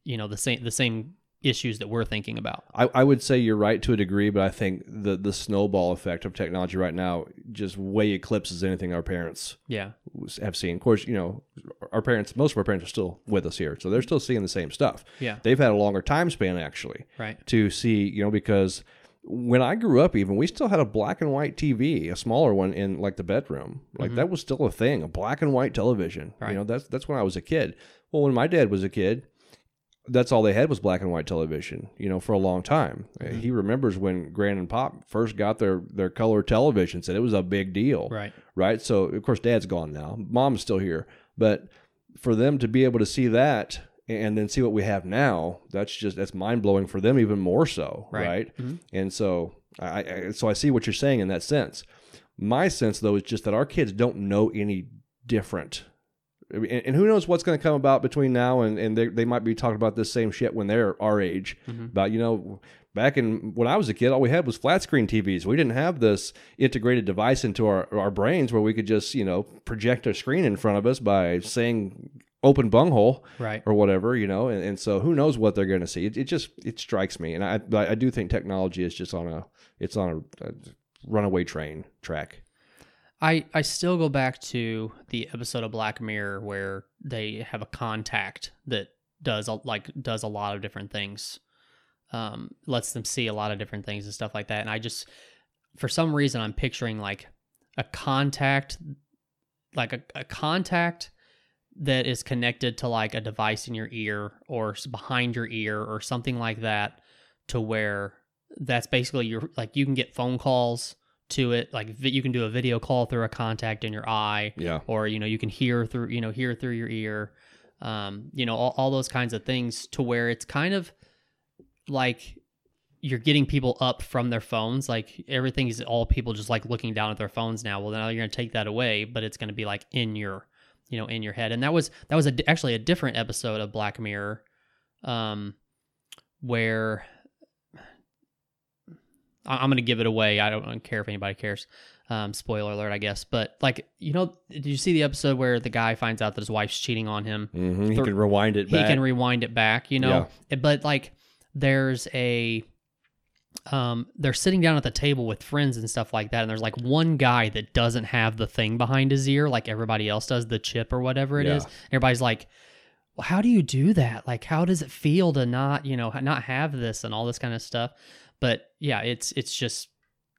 you know the same the same issues that we're thinking about. I, I would say you're right to a degree, but I think the the snowball effect of technology right now just way eclipses anything our parents Yeah. have seen. Of course, you know, our parents, most of our parents are still with us here, so they're still seeing the same stuff. Yeah. They've had a longer time span actually Right. to see, you know, because when I grew up, even we still had a black and white TV, a smaller one in like the bedroom. Like mm-hmm. that was still a thing, a black and white television. Right. You know, that's that's when I was a kid. Well, when my dad was a kid, that's all they had was black and white television. You know, for a long time. Uh, He remembers when Grand and Pop first got their their color television, said it was a big deal Right. right? So of course dad's gone now. Mom's still here, but for them to be able to see that and then see what we have now, that's just that's mind blowing for them even more so, Right. right? Mhm. And so I, I so I see what you're saying in that sense. My sense though is just that our kids don't know any different. And, and who knows what's going to come about between now and, and they, they might be talking about this same shit when they're our age. Mhm. About, you know, back in when I was a kid, all we had was flat screen TVs. We didn't have this integrated device into our, our brains where we could just, you know, project a screen in front of us by saying open bunghole Right. or whatever, you know. And, and so who knows what they're going to see. It, it just, it strikes me. And I, I do think technology is just on a, it's on a, a runaway train track. I, I still go back to the episode of Black Mirror where they have a contact that does a, like does a lot of different things, um, lets them see a lot of different things and stuff like that. And I just, for some reason, I'm picturing like a contact, like a, a contact that is connected to like a device in your ear or behind your ear or something like that, to where that's basically your like you can get phone calls to it like you can do a video call through a contact in your eye Yeah. or you know you can hear through you know hear through your ear. Um you know all, all those kinds of things to where it's kind of like you're getting people up from their phones. Like everything is all people just like looking down at their phones now. Well now you're going to take that away but it's going to be like in your you know in your head. And that was that was a, actually a different episode of black mirror um where I- I'm gonna give it away. I don't care if anybody cares. Um, spoiler alert, I guess. But like, you know, did you see the episode where the guy finds out that his wife's cheating on him? hmm He Thir- can rewind it He back. can rewind it back, you know. Eh, But like, there's a, um, they're sitting down at the table with friends and stuff like that, and there's like one guy that doesn't have the thing behind his ear like everybody else does, the chip or whatever it is. Yeah. Everybody's like. Well, how do you do that? Like, how does it feel to not, you know, not have this and all this kind of stuff? But yeah, it's it's just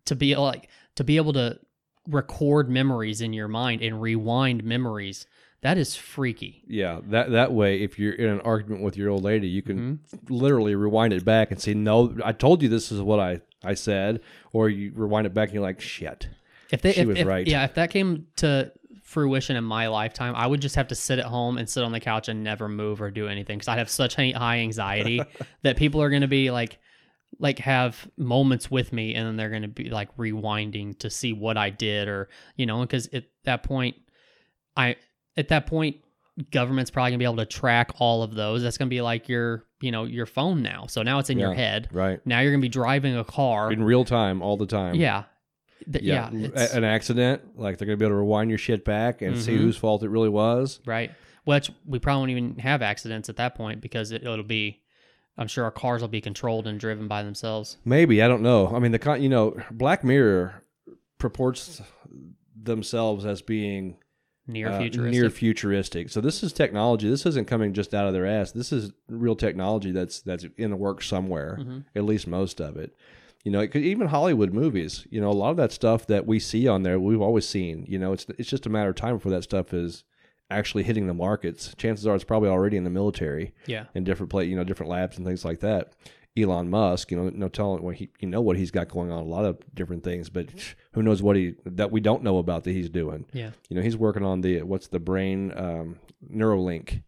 to be like to be able to record memories in your mind and rewind memories that is freaky Yeah, that that way, if you're in an argument with your old lady, you can Mm-hmm. literally rewind it back and say, "No, I told you this is what I I said," or you rewind it back and you're like, "Shit." if they She if, was if- right. yeah if that came to fruition in my lifetime i would just have to sit at home and sit on the couch and never move or do anything because i'd have such high high anxiety that people are going to be like like have moments with me and then they're going to be like rewinding to see what i did or you know because at that point i at that point government's probably going to be able to track all of those that's going to be like your you know your phone now so now it's in your head Right. now you're going to be driving a car In real time, all the time. yeah Th- Yeah. yeah, an accident, like they're gonna be able to rewind your shit back and see Mhm. whose fault it really was. Right. Which we probably won't even have accidents at that point because it, it'll be, I'm sure our cars will be controlled and driven by themselves. Maybe I don't know. I mean, the con- you know, Black Mirror purports themselves as being Near uh, futuristic. near futuristic. So this is technology. This isn't coming just out of their ass. This is real technology that's that's in the works somewhere. Mhm. At least most of it. You know, it could, even Hollywood movies. You know, a lot of that stuff that we see on there, we've always seen. You know, it's it's just a matter of time before that stuff is actually hitting the markets. Chances are, it's probably already in the military yeah. in different play, you know, different labs and things like that. Elon Musk, you know, no telling what he, you know, what he's got going on, a lot of different things, but who knows what he that we don't know about that he's doing. Yeah. You know, he's working on the what's the brain um, Neuralink.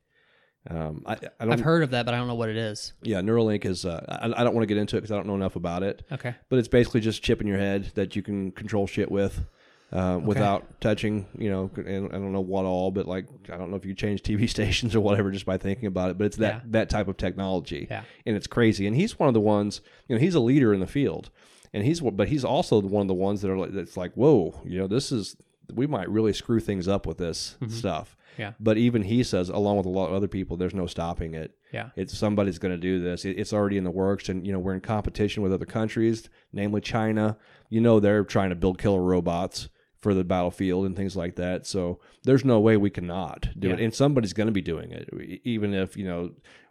Um, I, I don't. I've heard of that, but I don't know what it is. yeah, Neuralink is. Uh, I, I don't want to get into it because I don't know enough about it. Okay. But it's basically just chip in your head that you can control shit with. Uh, Without touching, you know, and I don't know what all, but like I don't know if you change TV stations or whatever just by thinking about it. But it's that Yeah. that type of technology Yeah. and it's crazy. And he's one of the ones, you know, he's a leader in the field, and he's but he's also one of the ones that are like that's like, whoa, you know, this is we might really screw things up with this stuff. Yeah. But even he says, along with a lot of other people, there's no stopping it. Yeah. It's somebody's going to do this. It, it's already in the works, and you know we're in competition with other countries, namely China. You know they're trying to build killer robots for the battlefield and things like that. So there's no way we cannot do it, and somebody's going to be doing it, even if you know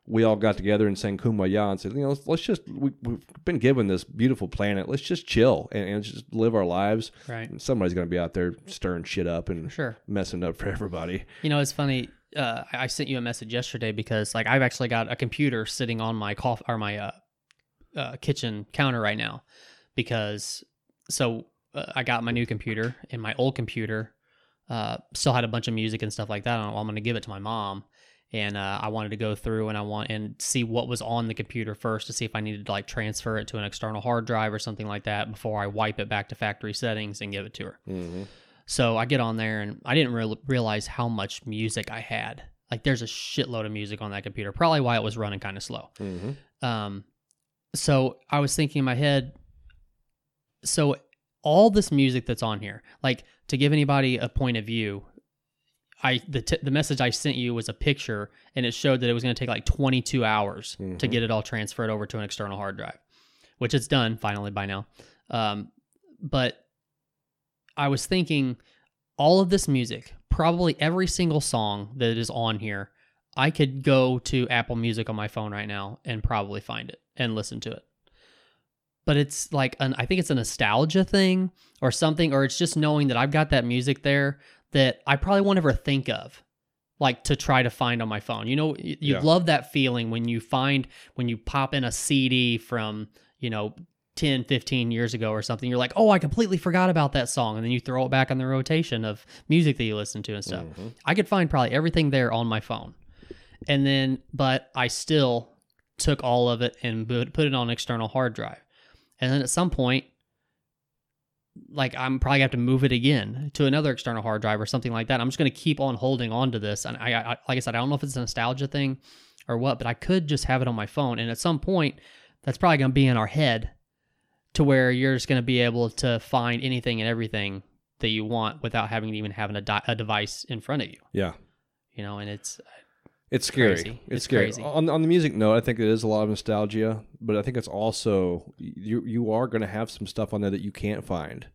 we all got together and sang kumbaya and said, you know, let's, let's just we, we've been given this beautiful planet. Let's just chill and, and just live our lives. Right. And somebody's going to be out there stirring shit up and Sure. messing up for everybody. You know, it's funny. Uh, I I sent you a message yesterday because, like, I've actually got a computer sitting on my coffee or my uh, uh, kitchen counter right now because so uh, I got my new computer and my old computer uh, still had a bunch of music and stuff like that. I'm going to give it to my mom, and uh, I wanted to go through and I want and see what was on the computer first to see if I needed to like transfer it to an external hard drive or something like that before I wipe it back to factory settings and give it to her. Mm-hmm. So I get on there and I didn't real realize how much music I had. Like there's a shitload of music on that computer. Probably why it was running kind of slow. Mm-hmm. Um, so I was thinking in my head. So all this music that's on here, like to give anybody a point of view, I the t- the message I sent you was a picture and it showed that it was going to take like 22 hours to Mhm. get it all transferred over to an external hard drive, which it's done finally by now. Um, but I was thinking all of this music, probably every single song that is on here, I could go to Apple Music on my phone right now and probably find it and listen to it. But it's like an I think it's a nostalgia thing or something, or it's just knowing that I've got that music there that I probably won't ever think of. Like to try to find on my phone. You know, you, you Yeah. love that feeling when you find when you pop in a CD from, you know, 10, 15 years ago or something, you're like, oh, I completely forgot about that song. And then you throw it back on the rotation of music that you listen to and stuff. Mhm. I could find probably everything there on my phone. And then, but I still took all of it and put put it on an external hard drive. And then at some point, like I'm probably have to move it again to another external hard drive or something like that. I'm just going to keep on holding on to this. And I, I, like I said, I don't know if it's a nostalgia thing or what, but I could just have it on my phone. And at some point, that's probably going to be in our head to where you're just going to be able to find anything and everything that you want without having to even having a, di- a device in front of you. Yeah. You know, and it's It's scary. Crazy. It's, It's scary. crazy. On on the music note, I think it is a lot of nostalgia, but I think it's also you you are going to have some stuff on there that you can't find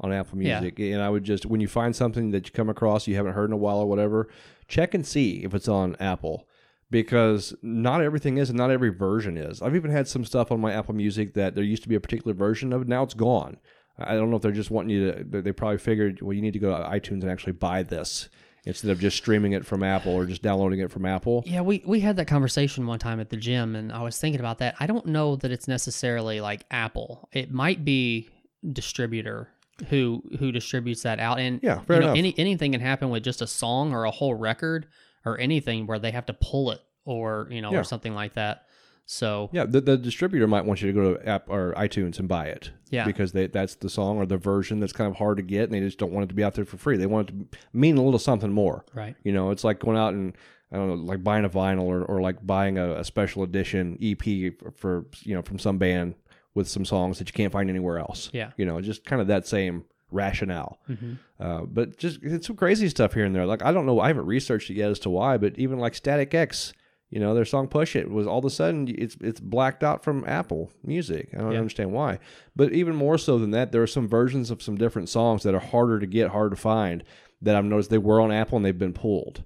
on Apple Yeah. Music. And I would just when you find something that you come across you haven't heard in a while or whatever, check and see if it's on Apple because not everything is and not every version is. I've even had some stuff on my Apple Music that there used to be a particular version of, now it's gone. I don't know if they're just wanting you to. They probably figured, well, you need to go to iTunes and actually buy this instead of just streaming it from Apple or just downloading it from Apple. Yeah, we we had that conversation one time at the gym, and I was thinking about that. I don't know that it's necessarily like Apple. It might be distributor who who distributes that out. And Yeah, fair you know, enough. any anything can happen with just a song or a whole record or anything where they have to pull it or you know Yeah. or something like that. So Yeah, the, the distributor might want you to go to app or iTunes and buy it. Yeah. because they, that's the song or the version that's kind of hard to get, and they just don't want it to be out there for free. They want it to mean a little something more. right, You know, it's like going out and I don't know, like buying a vinyl or, or like buying a, a special edition EP for, for you know from some band with some songs that you can't find anywhere else. Yeah. you know, just kind of that same rationale. hmm Uh, but just it's some crazy stuff here and there. Like I don't know, I haven't researched it yet as to why, but even like Static X, you know, their song "Push It" was all of a sudden it's it's blacked out from Apple Music. I don't Yeah. understand why. But even more so than that, there are some versions of some different songs that are harder to get, hard to find. That I've noticed they were on Apple and they've been pulled.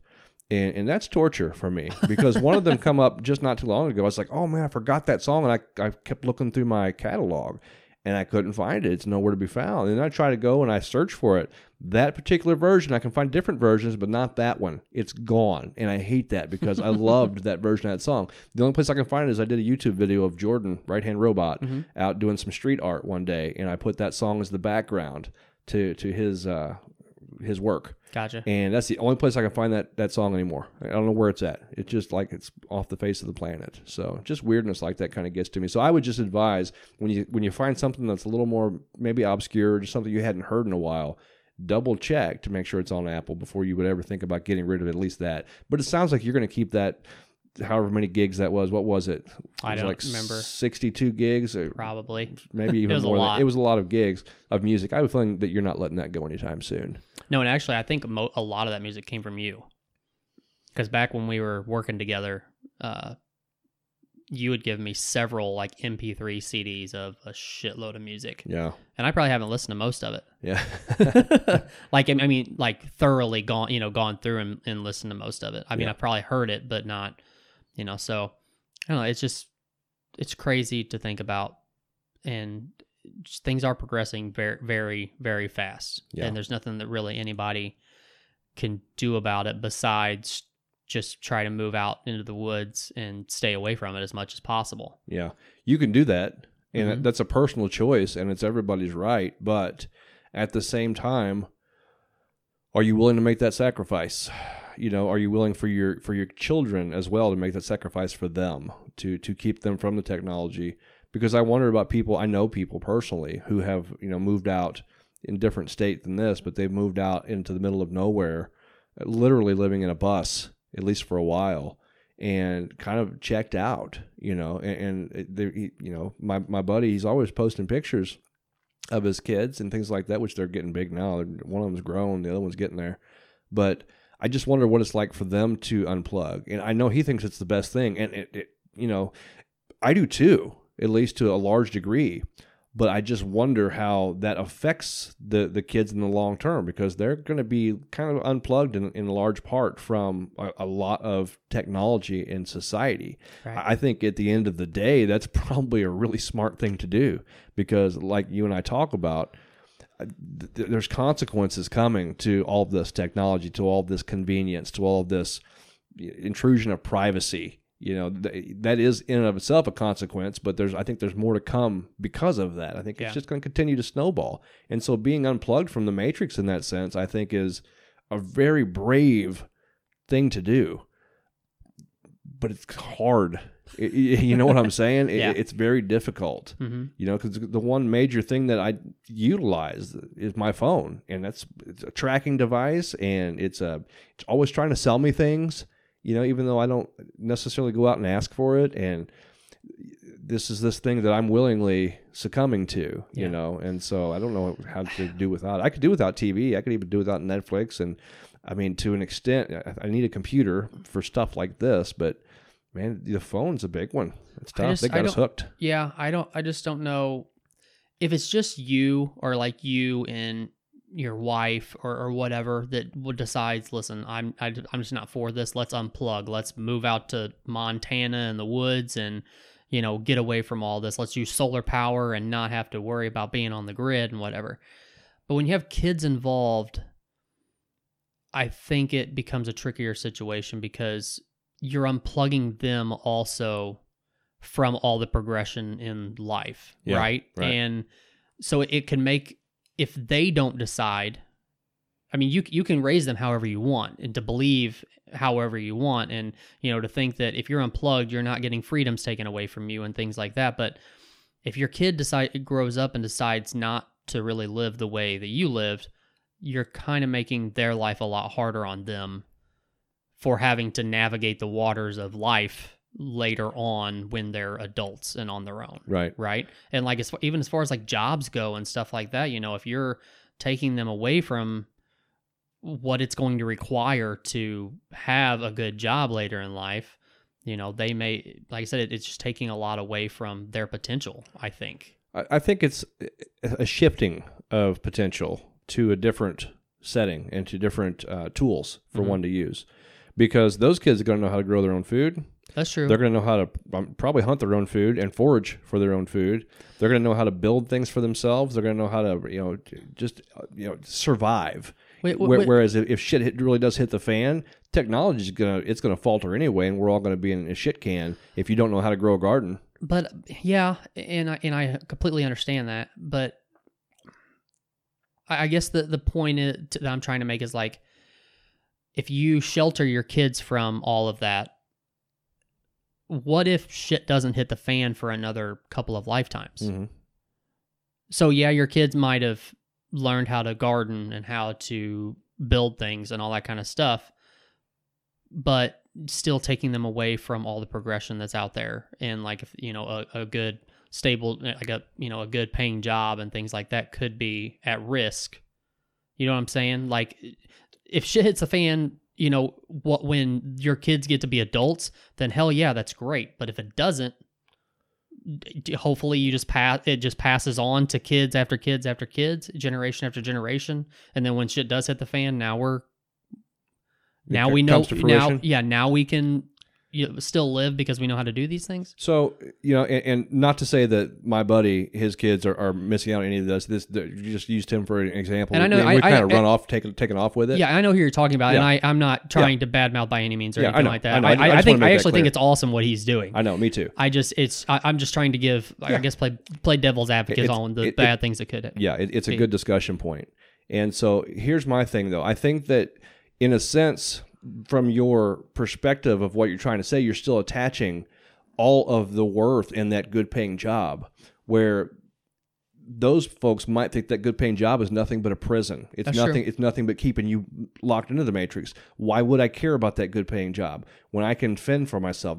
And, and that's torture for me because one of them come up just not too long ago. I was like, oh man, I forgot that song, and I, I kept looking through my catalog, and I couldn't find it. It's nowhere to be found. And I try to go and I search for it. That particular version, I can find different versions, but not that one. It's gone, and I hate that because I loved that version of that song. The only place I can find it is I did a YouTube video of Jordan, right hand robot, out doing some street art one day, and I put that song as the background to to his uh, his work gotcha. and that's the only place I can find that that song anymore. I don't know where it's at. It's just like it's off the face of the planet. So just weirdness like that kind of gets to me. So I would just advise when you when you find something that's a little more maybe obscure, just something you hadn't heard in a while, double check to make sure it's on Apple before you would ever think about getting rid of at least that. But it sounds like you're going to keep that however many gigs that was. What was it? it I was don't like remember. 62 gigs, or Probably. maybe even more. than- it was a lot of gigs of music. I have a feeling that you're not letting that go anytime soon. No, and actually, I think mo- a lot of that music came from you. Because back when we were working together, uh, you would give me several like MP3 CDs of a shitload of music, Yeah, and I probably haven't listened to most of it. yeah, like I mean, like thoroughly gone, you know, gone through and, and listened to most of it. I mean, Yeah. I probably heard it, but not, you know. So I don't know. It's just it's crazy to think about, and things are progressing very, very, very fast, Yeah. and there's nothing that really anybody can do about it besides just try to move out into the woods and stay away from it as much as possible. yeah. You can do that, and Mhm. that's a personal choice, and it's everybody's right. But at the same time, are you willing to make that sacrifice? You know, are you willing for your for your children as well to make that sacrifice for them to to keep them from the technology? Because I wonder about people. I know people personally who have you know moved out in different state than this, but they've moved out into the middle of nowhere, literally living in a bus at least for a while, and kind of checked out. You know, and, and they, he- you know, my my buddy, he's always posting pictures of his kids and things like that, which they're getting big now. One of them's grown, the other one's getting there. But I just wonder what it's like for them to unplug. And I know he thinks it's the best thing, and it, it you know, I do too, at least to a large degree. But I just wonder how that affects the the kids in the long term because they're going to be kind of unplugged in, in large part from a, a lot of technology in society. I I think at the end of the day, that's probably a really smart thing to do because, like you and I talk about, th- th- there's consequences coming to all of this technology, to all of this convenience, to all of this intrusion of privacy. You know, th- that is in and of itself a consequence, but there's I think there's more to come because of that. I think Yeah. it's just going to continue to snowball. And so being unplugged from the matrix in that sense, I think is a very brave thing to do. But it's hard. I- I- you know what I'm saying? It- it's very difficult hmm you know because the one major thing that i utilize is my phone and that's it's a tracking device and it's a it's always trying to sell me things you know even though i don't necessarily go out and ask for it and this is this thing that i'm willingly succumbing to you Yeah. know and so i don't know how to do without i could do without tv i could even do without netflix and i mean to an extent i need a computer for stuff like this but man the phone's a big one it's tough just- they I got us hooked Yeah, I don't. I just don't know if it's just you or like you and your wife or, or whatever that would decides. Listen, I'm I, I'm just not for this. Let's unplug. Let's move out to Montana in the woods and you know get away from all this. Let's use solar power and not have to worry about being on the grid and whatever. But when you have kids involved, I think it becomes a trickier situation because you're unplugging them also from all the progression in life, Yeah, right? right. And so it can make if they don't decide. I mean, you you can raise them however you want and to believe however you want, and you know to think that if you're unplugged, you're not getting freedoms taken away from you and things like that. But if your kid decide grows up and decides not to really live the way that you lived, you're kind of making their life a lot harder on them for having to navigate the waters of life later on when they're adults and on their own right. right? And like as far, even as far as like jobs go and stuff like that you know if you're taking them away from what it's going to require to have a good job later in life you know they may like i said it, it's just taking a lot away from their potential i think. I, I think it's a shifting of potential to a different setting and to different uh, tools for Mhm. one to use, because those kids are going to know how to grow their own food. that's true They're going to know how to um, probably hunt their own food and forage for their own food. They're going to know how to build things for themselves. They're going to know how to you know just uh, you know survive. Wait, wait, Where- wait. Whereas if, shit hit, really does hit the fan, technology is gonna it's gonna falter anyway, and we're all gonna be in a shit can if you don't know how to grow a garden. But yeah, and I, and I completely understand that. But I, I guess the the point is, that I'm trying to make is like, if you shelter your kids from all of that, what if shit doesn't hit the fan for another couple of lifetimes? Mhm. So yeah, your kids might have learned how to garden and how to build things and all that kind of stuff. But still taking them away from all the progression that's out there and like if you know a, a good stable like a you know a good paying job and things like that could be at risk you know what i'm saying like if shit hits a fan you know what when your kids get to be adults then hell yeah that's great. But if it doesn't hopefully you just pass it just passes on to kids after kids after kids generation after generation. And then when shit does hit the fan now we're now we know now yeah now we can you know, still live because we know how to do these things So you know, and, and not to say that my buddy, his kids are, are missing out on any of this. This you just used him for an example, And I know- we, I- we I- kind of I- run off, taking taking off with it. yeah i know who you're talking about and I, i'm not trying to badmouth by any means or Yeah, I anything know, like I that i, I- I I, think i actually think it's awesome what he's doing I know, me too. I just it's I, I'm just trying to give I guess play play devil's advocate It's- on the it- it- bad things that could Yeah, it, it's a good discussion point. And so here's my thing, though. I think that in a sense, from your perspective of what you're trying to say, you're still attaching all of the worth in that good paying job, where those folks might think that good paying job is nothing but a prison. It's That's true. nothing. It's nothing but keeping you locked into the matrix. Why would I care about that good paying job when I can fend for myself?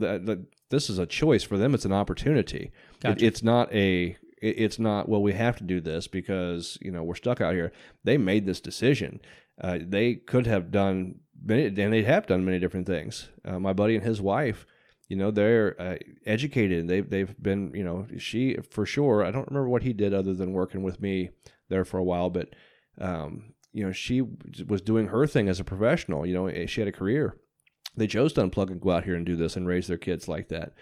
This is a choice for them. It's an opportunity. It- it's not a. it- It's not well. We have to do this because you know we're stuck out here. They made this decision. Uh, they could have done many, and they have done many different things. Uh, my buddy and his wife, you know, they're uh, educated. They've they've been, you know, she for sure. I don't remember what he did other than working with me there for a while, but um, you know, she was doing her thing as a professional. You know, eh, she had a career. They chose to unplug and go out here and do this and raise their kids like that.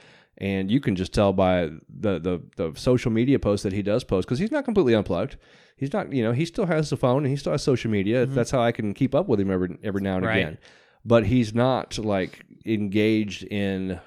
And you can just tell by the the, the social media posts that he does post because he's not completely unplugged. He's not, you know, he still has the phone and he still has social media. Mm-hmm. That's how I can keep up with him every every now and Right. again. But he's not like engaged in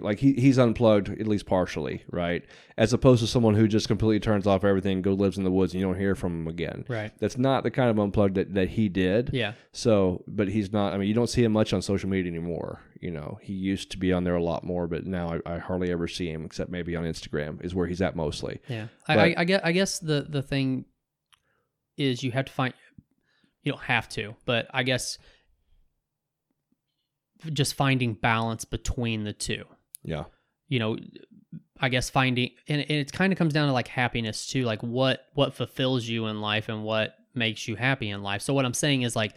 like he, he's unplugged at least partially, right? As opposed to someone who just completely turns off everything, go lives in the woods, and you don't hear from him again. Right. That's not the kind of unplugged that, that he did. Yeah. So, but he's not. I mean, you don't see him much on social media anymore. You know, he used to be on there a lot more, but now I, I hardly ever see him except maybe on Instagram is where he's at mostly. Yeah, I, But- I, I guess I guess the the thing is you have to find. You don't have to, but I guess just finding balance between the two. Yeah. You know, I guess finding and it, it kind of comes down to like happiness too, like what what fulfills you in life and what makes you happy in life. So what I'm saying is like,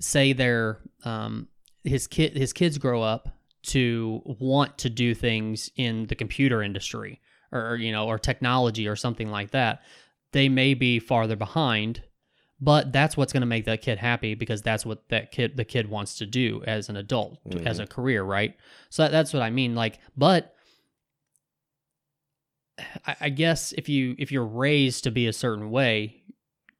say they're um his kid his kids grow up to want to do things in the computer industry or you know or technology or something like that. They may be farther behind but that's what's going to make that kid happy because that's what that kid the kid wants to do as an adult as mm-hmm. a career right? So that, that's what i mean like but I, I guess if you if you're raised to be a certain way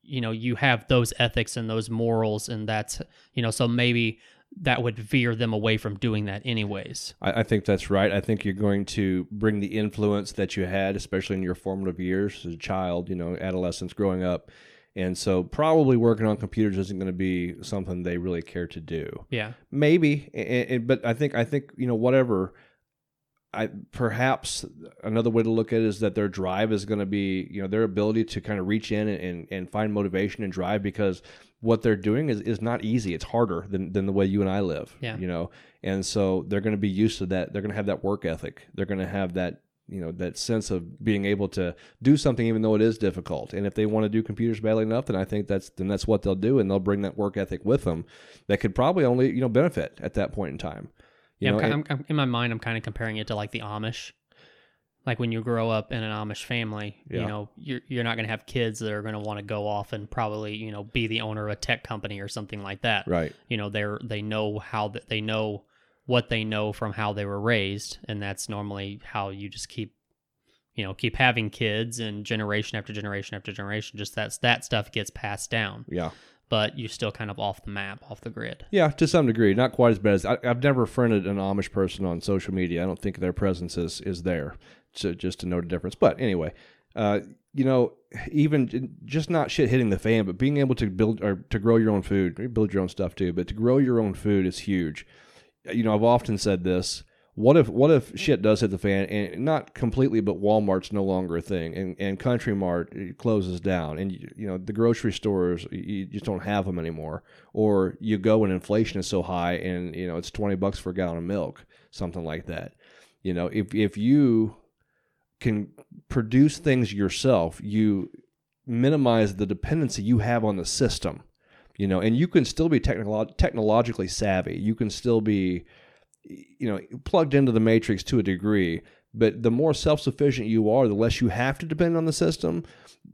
you know you have those ethics and those morals and that's you know so maybe that would veer them away from doing that anyways I, I think that's right. I think you're going to bring the influence that you had, especially in your formative years as a child, you know, adolescence, growing up. And so, probably working on computers isn't going to be something they really care to do. yeah Maybe, a- a- but I think I think you know whatever. I perhaps another way to look at it is that their drive is going to be you know their ability to kind of reach in and, and, and find motivation and drive because what they're doing is, is not easy. It's harder than, than the way you and I live. Yeah. You know, and so they're going to be used to that. They're going to have that work ethic. They're going to have that you know that sense of being able to do something even though it is difficult. And if they want to do computers badly enough, then I think that's then that's what they'll do, and they'll bring that work ethic with them. That could probably only you know benefit at that point in time. You yeah, know, I'm, and- I'm, I'm- in my mind, I'm kind of comparing it to like the Amish. Like when you grow up in an Amish family, Yeah. you know, you're you're not going to have kids that are going to want to go off and probably you know be the owner of a tech company or something like that. right. You know, they're they know how that they know what they know from how they were raised, and that's normally how you just keep, you know, keep having kids and generation after generation after generation. Just that's that stuff gets passed down, Yeah. but you're still kind of off the map, off the grid. Yeah, to some degree, not quite as bad as I, I've never friended an Amish person on social media. I don't think their presence is is there. To, just to note a difference. But anyway, uh, you know, even just not shit hitting the fan, but being able to build or to grow your own food, build your own stuff too. But to grow your own food is huge. You know, I've often said this. what if what if shit does hit the fan and not completely, but Walmart's no longer a thing, and and Country Mart closes down, and you, you know the grocery stores you just don't have them anymore, or you go and inflation is so high, and you know it's twenty bucks for a gallon of milk, something like that. You know, if if you can produce things yourself, you minimize the dependency you have on the system. You know, and you can still be technolo- technologically savvy. You can still be you know plugged into the matrix to a degree but the more self-sufficient you are the less you have to depend on the system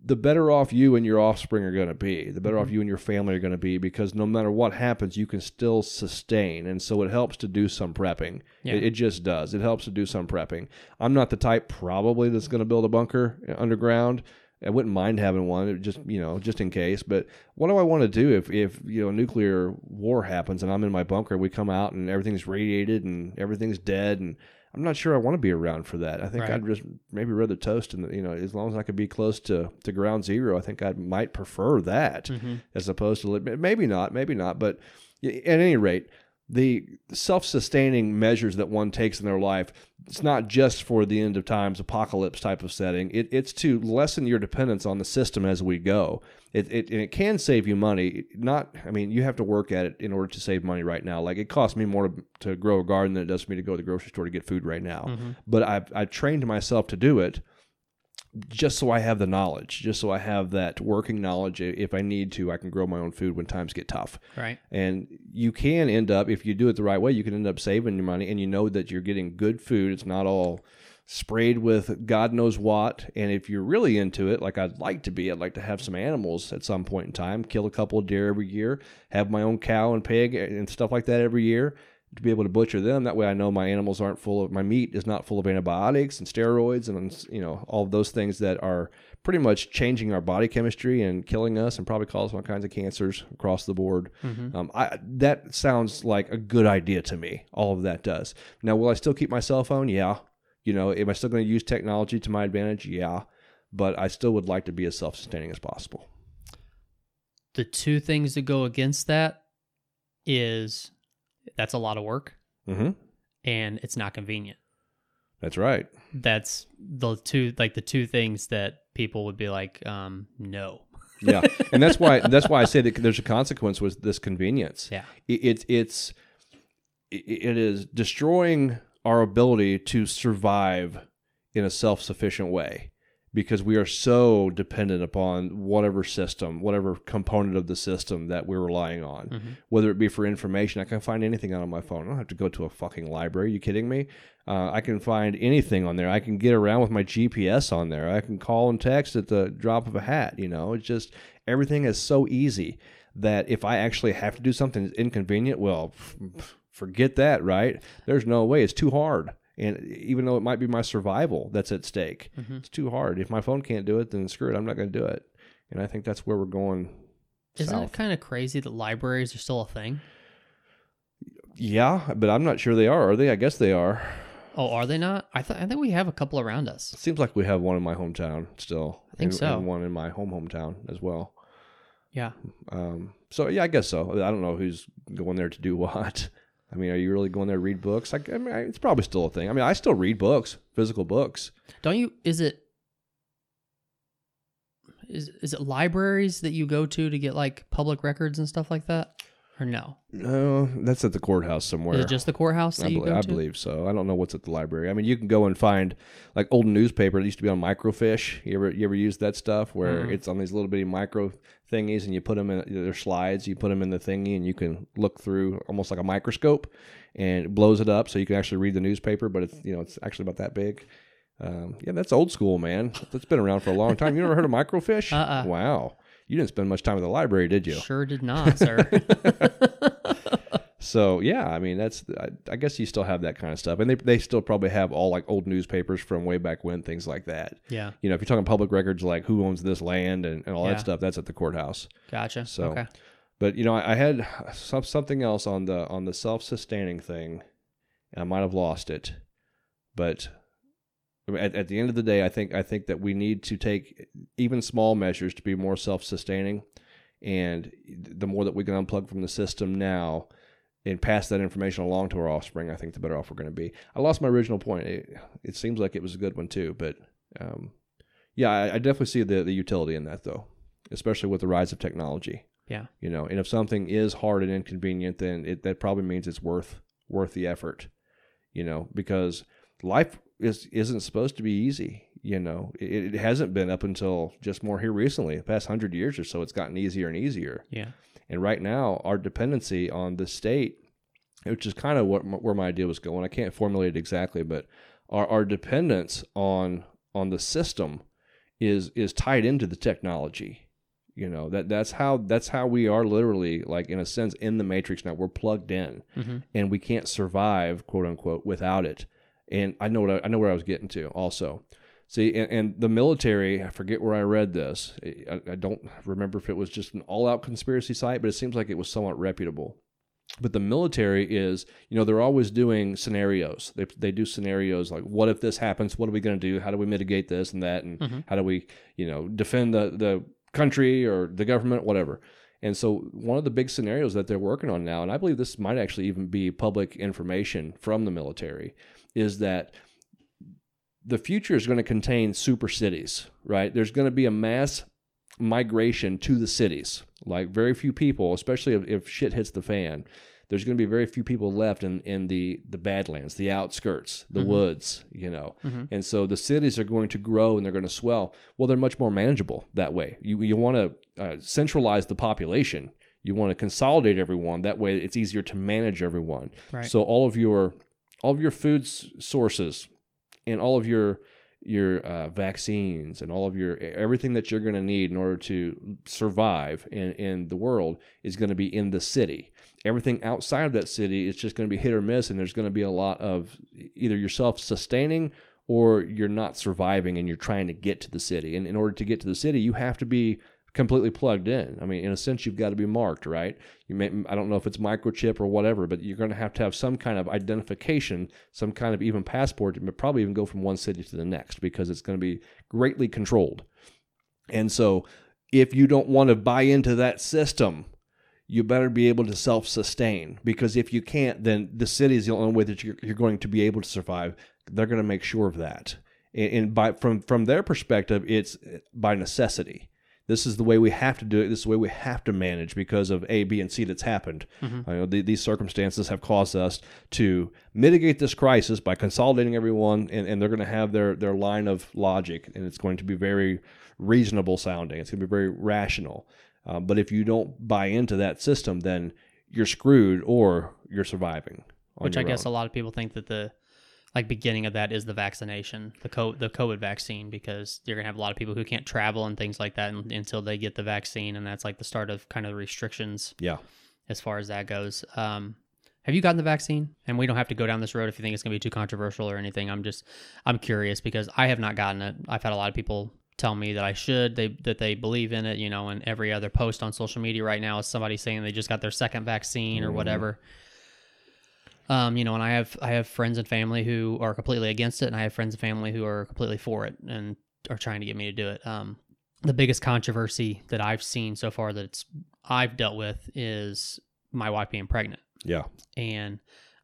the better off you and your offspring are going to be the better off mm-hmm. you and your family are going to be because no matter what happens you can still sustain. And so it helps to do some prepping. Yeah. it, it just does. It helps to do some prepping. I'm not the type probably that's going to build a bunker uh, underground. I wouldn't mind having one, it just you know, just in case. But what do I want to do if if you know nuclear war happens and I'm in my bunker, we come out and everything's radiated and everything's dead, and I'm not sure I want to be around for that. I think Right. I'd just maybe rather toast, and you know, as long as I could be close to to ground zero, I think I might prefer that Mm-hmm. as opposed to maybe not, maybe not, but at any rate. The self-sustaining measures that one takes in their life, it's not just for the end of times apocalypse type of setting. It, it's to lessen your dependence on the system as we go. It, it and it can save you money. Not, I mean, you have to work at it in order to save money right now. Like it costs me more to, to grow a garden than it does for me to go to the grocery store to get food right now. Mm-hmm. But I've I trained myself to do it just so I have the knowledge, just so I have that working knowledge. If I need to, I can grow my own food when times get tough. Right. And you can end up, if you do it the right way, you can end up saving your money and you know that you're getting good food. It's not all sprayed with God knows what. And if you're really into it, like I'd like to be, I'd like to have some animals at some point in time, kill a couple of deer every year, have my own cow and pig and stuff like that every year to be able to butcher them. That way I know my animals aren't full of, my meat is not full of antibiotics and steroids and, you know, all of those things that are pretty much changing our body chemistry and killing us and probably causing all kinds of cancers across the board. Um, I, that sounds like a good idea to me. All of that does. Now, will I still keep my cell phone? Yeah. You know, am I still going to use technology to my advantage? Yeah. But I still would like to be as self sustaining as possible. The two things that go against that is that's a lot of work Mm-hmm. and it's not convenient. That's right. That's the two like the two things that people would be like, um, no. Yeah, and that's why that's why I say that there's a consequence with this convenience. Yeah. it, it it's it, it is destroying our ability to survive in a self-sufficient way because we are so dependent upon whatever system whatever component of the system that we're relying on. Whether it be for information i can find anything out on my phone. I don't have to go to a fucking library. You kidding me? Uh, i can find anything on there. I can get around with my gps on there. I can call and text at the drop of a hat you know? It's just everything is so easy that if i actually have to do something that's inconvenient well f- forget that right? There's no way. It's too hard and even though it might be my survival that's at stake it's too hard if my phone can't do it then screw it i'm not going to do it and i think that's where we're going Isn't south. it kind of crazy that libraries are still a thing? yeah but i'm not sure they are are they i guess they are Oh, are they not? I thought I think we have a couple around us. it seems like we have one in my hometown still I think and, so. and one in my home hometown as well Yeah. um, so yeah i guess so i don't know who's going there to do what i mean are you really going there to read books I, I mean it's probably still a thing i mean i still read books physical books Don't you? Is it? Is is it libraries that you go to to get like public records and stuff like that, or no? no that's at the courthouse somewhere Is it just the courthouse that I, you belie- go I to? believe so. I don't know what's at the library. I mean, you can go and find like old newspaper that used to be on microfiche. You ever you ever use that stuff where Mm. it's on these little bitty micro thingies and you put them in their slides. You put them in the thingy and you can look through almost like a microscope, and it blows it up so you can actually read the newspaper. But it's you know it's actually about that big. Um, yeah, that's old school, man. That's been around for a long time. You never heard of microfiche? Uh-uh. Wow. You didn't spend much time at the library, did you? Sure did not, sir. So yeah, I mean that's I, I guess you still have that kind of stuff, and they they still probably have all like old newspapers from way back when, things like that. yeah. You know, if you're talking public records like who owns this land and, and all Yeah. that stuff, that's at the courthouse. Gotcha. So- okay. But you know, I, I had some, something else on the on the self sustaining thing, and I might have lost it. But at, at the end of the day, I think I think that we need to take even small measures to be more self sustaining, and the more that we can unplug from the system now, and pass that information along to our offspring, I think the better off we're going to be. I lost my original point. It, it seems like it was a good one too, but um, yeah, I, I definitely see the the utility in that though, especially with the rise of technology. Yeah. You know, and if something is hard and inconvenient, then it that probably means it's worth worth the effort. You know, because life is isn't supposed to be easy. You know, it, it hasn't been up until just more here recently. The past hundred years or so, it's gotten easier and easier. Yeah. And right now, our dependency on the state, which is kind of what my, where my idea was going. I can't formulate it exactly, but our, our dependence on on the system is is tied into the technology. You know that that's how that's how we are literally like in a sense in the matrix now. We're plugged in, Mm-hmm. and we can't survive quote unquote without it. And I know what I, I know where I was getting to also. See, and, and the military, I forget where I read this. I, I don't remember if it was just an all out conspiracy site, but it seems like it was somewhat reputable. But the military is, you know, they're always doing scenarios. They, they do scenarios like, what if this happens? What are we going to do? How do we mitigate this and that? And Mhm. how do we, you know, defend the, the country or the government, whatever. And so, one of the big scenarios that they're working on now, and I believe this might actually even be public information from the military, is that the future is going to contain super cities, right? There's going to be a mass migration to the cities. Like very few people, especially if, if shit hits the fan, there's going to be very few people left in, in the, the badlands, the outskirts, the Mhm. woods, you know. Mhm. And so the cities are going to grow and they're going to swell. Well, they're much more manageable that way. You, you want to uh, centralize the population. You want to consolidate everyone. That way it's easier to manage everyone. Right. So all of your all of your food sources and all of your your uh, vaccines and all of your everything that you're going to need in order to survive in, in the world is going to be in the city. Everything outside of that city is just going to be hit or miss, and there's going to be a lot of either you're sustaining or you're not surviving and you're trying to get to the city. And in order to get to the city, you have to be completely plugged in. I mean, in a sense, you've got to be marked, right? You may, I don't know if it's microchip or whatever, but you're going to have to have some kind of identification, some kind of even passport, but probably even go from one city to the next because it's going to be greatly controlled. And so, if you don't want to buy into that system, you better be able to self sustain because if you can't, then the city is the only way that you're, you're going to be able to survive. They're going to make sure of that. And, and by from from their perspective, it's by necessity. This is the way we have to do it. This is the way we have to manage because of A, B, and C that's happened. Mhm. You know, the, these circumstances have caused us to mitigate this crisis by consolidating everyone, and, and they're going to have their their line of logic, and it's going to be very reasonable sounding. It's going to be very rational. Uh, but if you don't buy into that system, then you're screwed or you're surviving. Which I guess own. a lot of people think that the like beginning of that is the vaccination, the co- the COVID vaccine, because you're gonna have a lot of people who can't travel and things like that until they get the vaccine, and that's like the start of kind of restrictions yeah. as far as that goes. Um, have you gotten the vaccine? And we don't have to go down this road if you think it's gonna be too controversial or anything. I'm just I'm curious because I have not gotten it. I've had a lot of people tell me that I should, they that they believe in it, you know, and every other post on social media right now is somebody saying they just got their second vaccine or Mhm. whatever. Um, you know, and I have I have friends and family who are completely against it, and I have friends and family who are completely for it and are trying to get me to do it. Um, the biggest controversy that I've seen so far that it's I've dealt with is my wife being pregnant, Yeah. and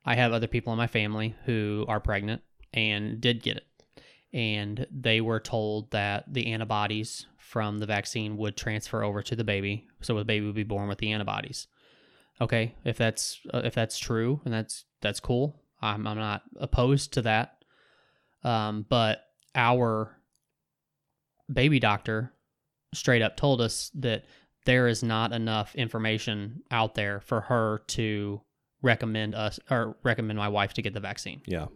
I have other people in my family who are pregnant and did get it, and they were told that the antibodies from the vaccine would transfer over to the baby, so the baby would be born with the antibodies okay if that's uh, if that's true and that's that's cool i'm, I'm not opposed to that um, but our baby doctor straight up told us that there is not enough information out there for her to recommend us or recommend my wife to get the vaccine Yeah.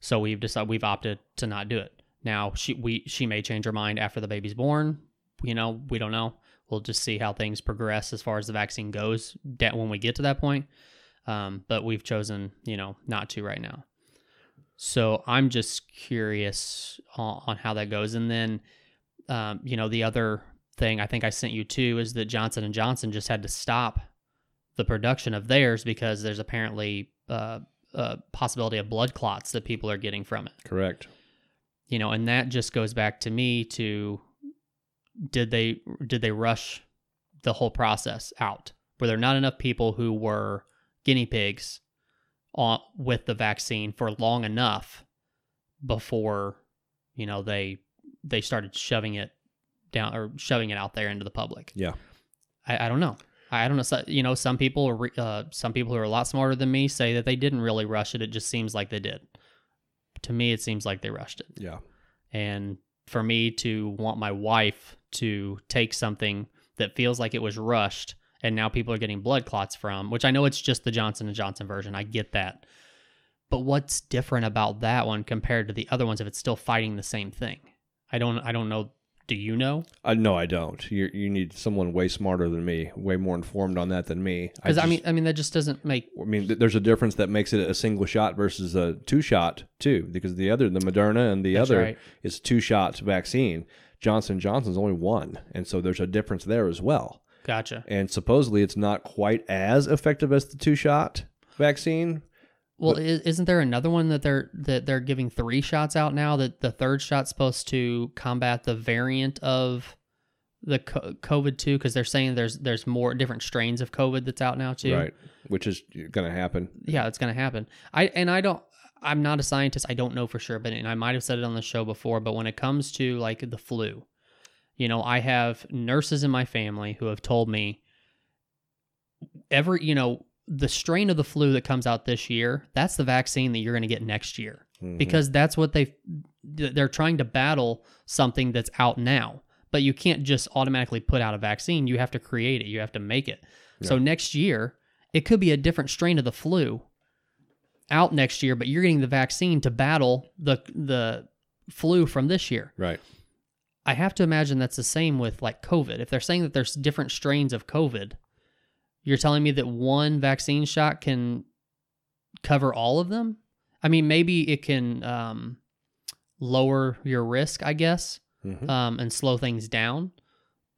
so we've decided we've opted to not do it. Now she we she may change her mind after the baby's born. You know, we don't know. We'll just see how things progress as far as the vaccine goes when we get to that point. Um, but we've chosen, you know, not to right now. So I'm just curious on, on how that goes. And then, um, you know, the other thing I think I sent you too is that Johnson and Johnson just had to stop the production of theirs because there's apparently uh, a possibility of blood clots that people are getting from it. Correct. You know, and that just goes back to me to did they did they rush the whole process out? Were there not enough people who were guinea pigs on with the vaccine for long enough before you know they they started shoving it down or shoving it out there into the public. Yeah. I, I don't know. I don't know. So, you know, some people, are uh, some people who are a lot smarter than me say that they didn't really rush it. It just seems like they did. To me, it seems like they rushed it. Yeah. And for me to want my wife to take something that feels like it was rushed and now people are getting blood clots from, which I know it's just the Johnson and Johnson version. I get that. But what's different about that one compared to the other ones if it's still fighting the same thing? I don't I don't know. Do you know? Uh, no, I don't. You you need someone way smarter than me, way more informed on that than me. Because I, just- mean I mean that just doesn't make I mean, th- there's a difference that makes it a single shot versus a two shot too, because the other, the Moderna and the That's other right. is two shot vaccine. Johnson Johnson's only one, and so there's a difference there as well. gotcha. And supposedly it's not quite as effective as the two shot vaccine. Well, is isn't there another one that they're that they're giving three shots out now? That the third shot's supposed to combat the variant of the COVID too, because they're saying there's there's more different strains of COVID that's out now too. Right, which is going to happen. Yeah, it's going to happen. I and I don't. I'm not a scientist. I don't know for sure, but and I might have said it on the show before. But when it comes to like the flu, you know, I have nurses in my family who have told me every you know the strain of the flu that comes out this year. That's the vaccine that you're going to get next year Mhm. because that's what they they're trying to battle something that's out now but you can't just automatically put out a vaccine you have to create it you have to make it so next year it could be a different strain of the flu out next year but you're getting the vaccine to battle the the flu from this year right. i have to imagine that's the same with like covid if they're saying that there's different strains of covid you're telling me that one vaccine shot can cover all of them i mean maybe it can um, lower your risk i guess Mhm. um, and slow things down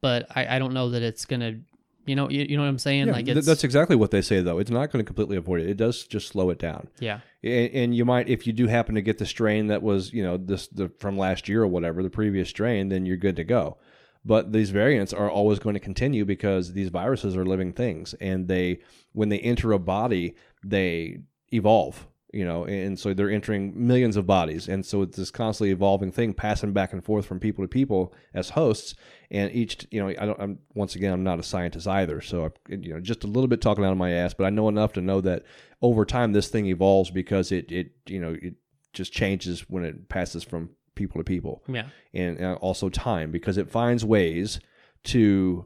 but I, I don't know that it's gonna you know you, you know what i'm saying Yeah, like th- that's exactly what they say, though. It's not going to completely avoid it. It does just slow it down. yeah and, and you might if you do happen to get the strain that was you know this the from last year or whatever the previous strain then you're good to go but these variants are always going to continue because these viruses are living things and they when they enter a body they evolve you know and so they're entering millions of bodies. And so it's this constantly evolving thing passing back and forth from people to people as hosts. And each you know i don't i'm once again i'm not a scientist either. So I, you know just a little bit talking out of my ass but i know enough to know that over time this thing evolves because it it you know it just changes when it passes from people to people. Yeah. And uh, also time because it finds ways to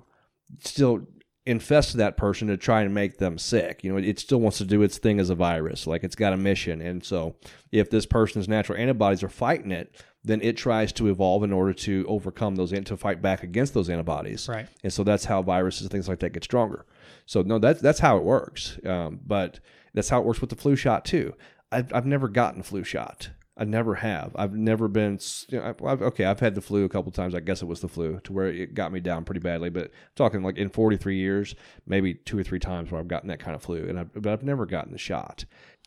still infest that person to try and make them sick. You know, it still wants to do its thing as a virus, like it's got a mission. And so, if this person's natural antibodies are fighting it, then it tries to evolve in order to overcome those and to fight back against those antibodies. right And so that's how viruses and things like that get stronger. So no, that's that's how it works. Um, but that's how it works with the flu shot too. I've, I've never gotten flu shot. I never have. I've never been. You know, I've, okay, I've had the flu a couple times. I guess it was the flu to where it got me down pretty badly. But talking like in 43 years, maybe two or three times where I've gotten that kind of flu, and I've, but I've never gotten the shot.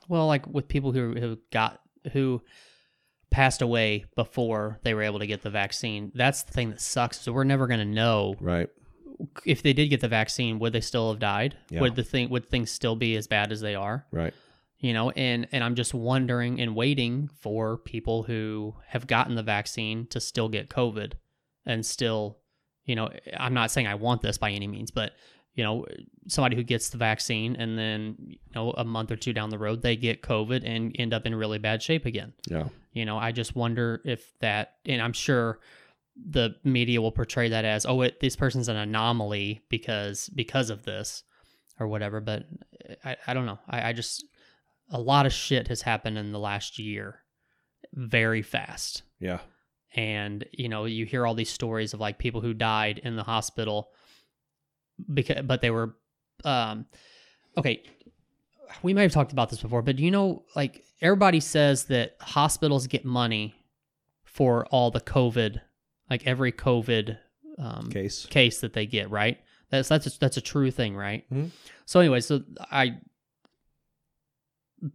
well like with people who who got who passed away before they were able to get the vaccine that's the thing that sucks so we're never going to know Right. if they did get the vaccine would they still have died Yeah. would the thing would things still be as bad as they are Right. You know and and i'm just wondering and waiting for people who have gotten the vaccine to still get covid and still you know i'm not saying i want this by any means but you know somebody who gets the vaccine and then you know a month or two down the road they get covid and end up in really bad shape again Yeah. you know i just wonder if that and i'm sure the media will portray that as oh it, this person's an anomaly because because of this or whatever but i, I don't know I, I just a lot of shit has happened in the last year very fast Yeah. and you know you hear all these stories of like people who died in the hospital because but they were um okay we may have talked about this before but do you know like everybody says that hospitals get money for all the covid like every covid um, Case. case that they get right that's that's a, that's a true thing right Mhm. so anyway so i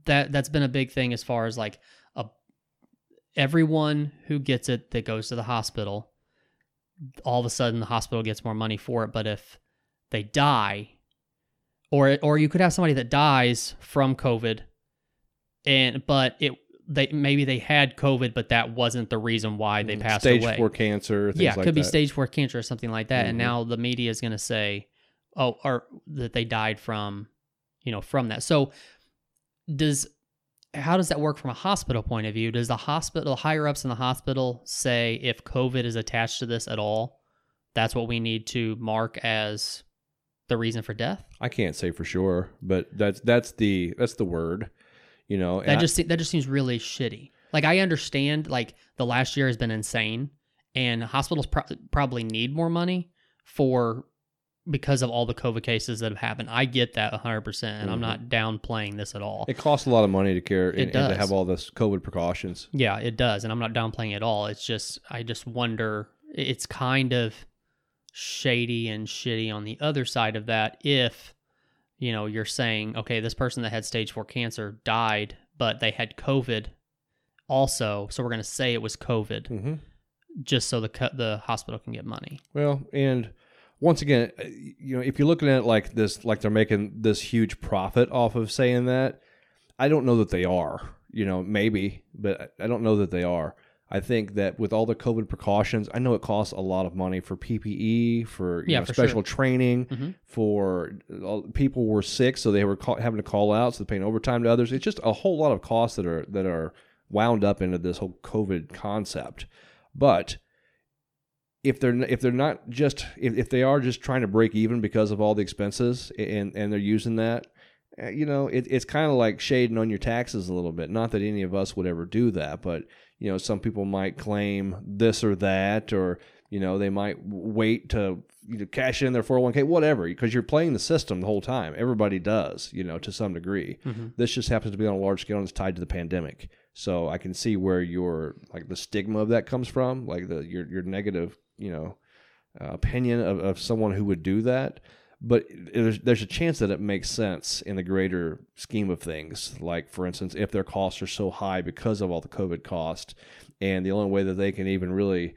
that that's been a big thing as far as like a everyone who gets it that goes to the hospital all of a sudden the hospital gets more money for it but if they die or or you could have somebody that dies from COVID, and but it they maybe they had COVID, but that wasn't the reason why they passed Mm, Stage away. four cancer. Things yeah, it like could be that. stage four cancer or something like that. And Mhm. now the media is going to say, oh, or that they died from, you know, from that. So does how does that work from a hospital point of view? Does the hospital higher ups in the hospital say if COVID is attached to this at all, that's what we need to mark as the reason for death? I can't say for sure, but that's that's the that's the word. You know, That just se- that just seems really shitty. Like I understand, like the last year has been insane, and hospitals pro- probably need more money for because of all the COVID cases that have happened. I get that 100, percent and I'm Mhm. not downplaying this at all. it costs a lot of money to care and, and to have all this COVID precautions. yeah, it does, and I'm not downplaying it at all. It's just I just wonder. It's kind of shady and shitty on the other side of that if you know you're saying okay this person that had stage 4 cancer died but they had covid also so we're going to say it was covid hmm just so the the hospital can get money Well, and once again, uh, you know, if you're looking at it like this, like they're making this huge profit off of saying that, I don't know that they are. You know, maybe, but I don't know that they are. I think that with all the COVID precautions, I know it costs a lot of money for PPE, for you Yeah, know, for special sure. training, Mhm. for all, people were sick, so they were call, having to call out, so they're paying overtime to others. It's just a whole lot of costs that are that are wound up into this whole COVID concept. But if they're if they're not just if, if they are just trying to break even because of all the expenses and and they're using that eh, you know it, it's kind of like shading on your taxes a little bit. Not that any of us would ever do that but you know some people might claim this or that or you know they might wait to you know, cash in their 401k whatever because you're playing the system the whole time. Everybody does you know to some degree. Mhm. this just happens to be on a large scale and it's tied to the pandemic. So i can see where your like the stigma of that comes from like the your your negative you know uh, opinion of, of someone who would do that but there's, there's a chance that it makes sense in the greater scheme of things like for instance if their costs are so high because of all the covid cost and the only way that they can even really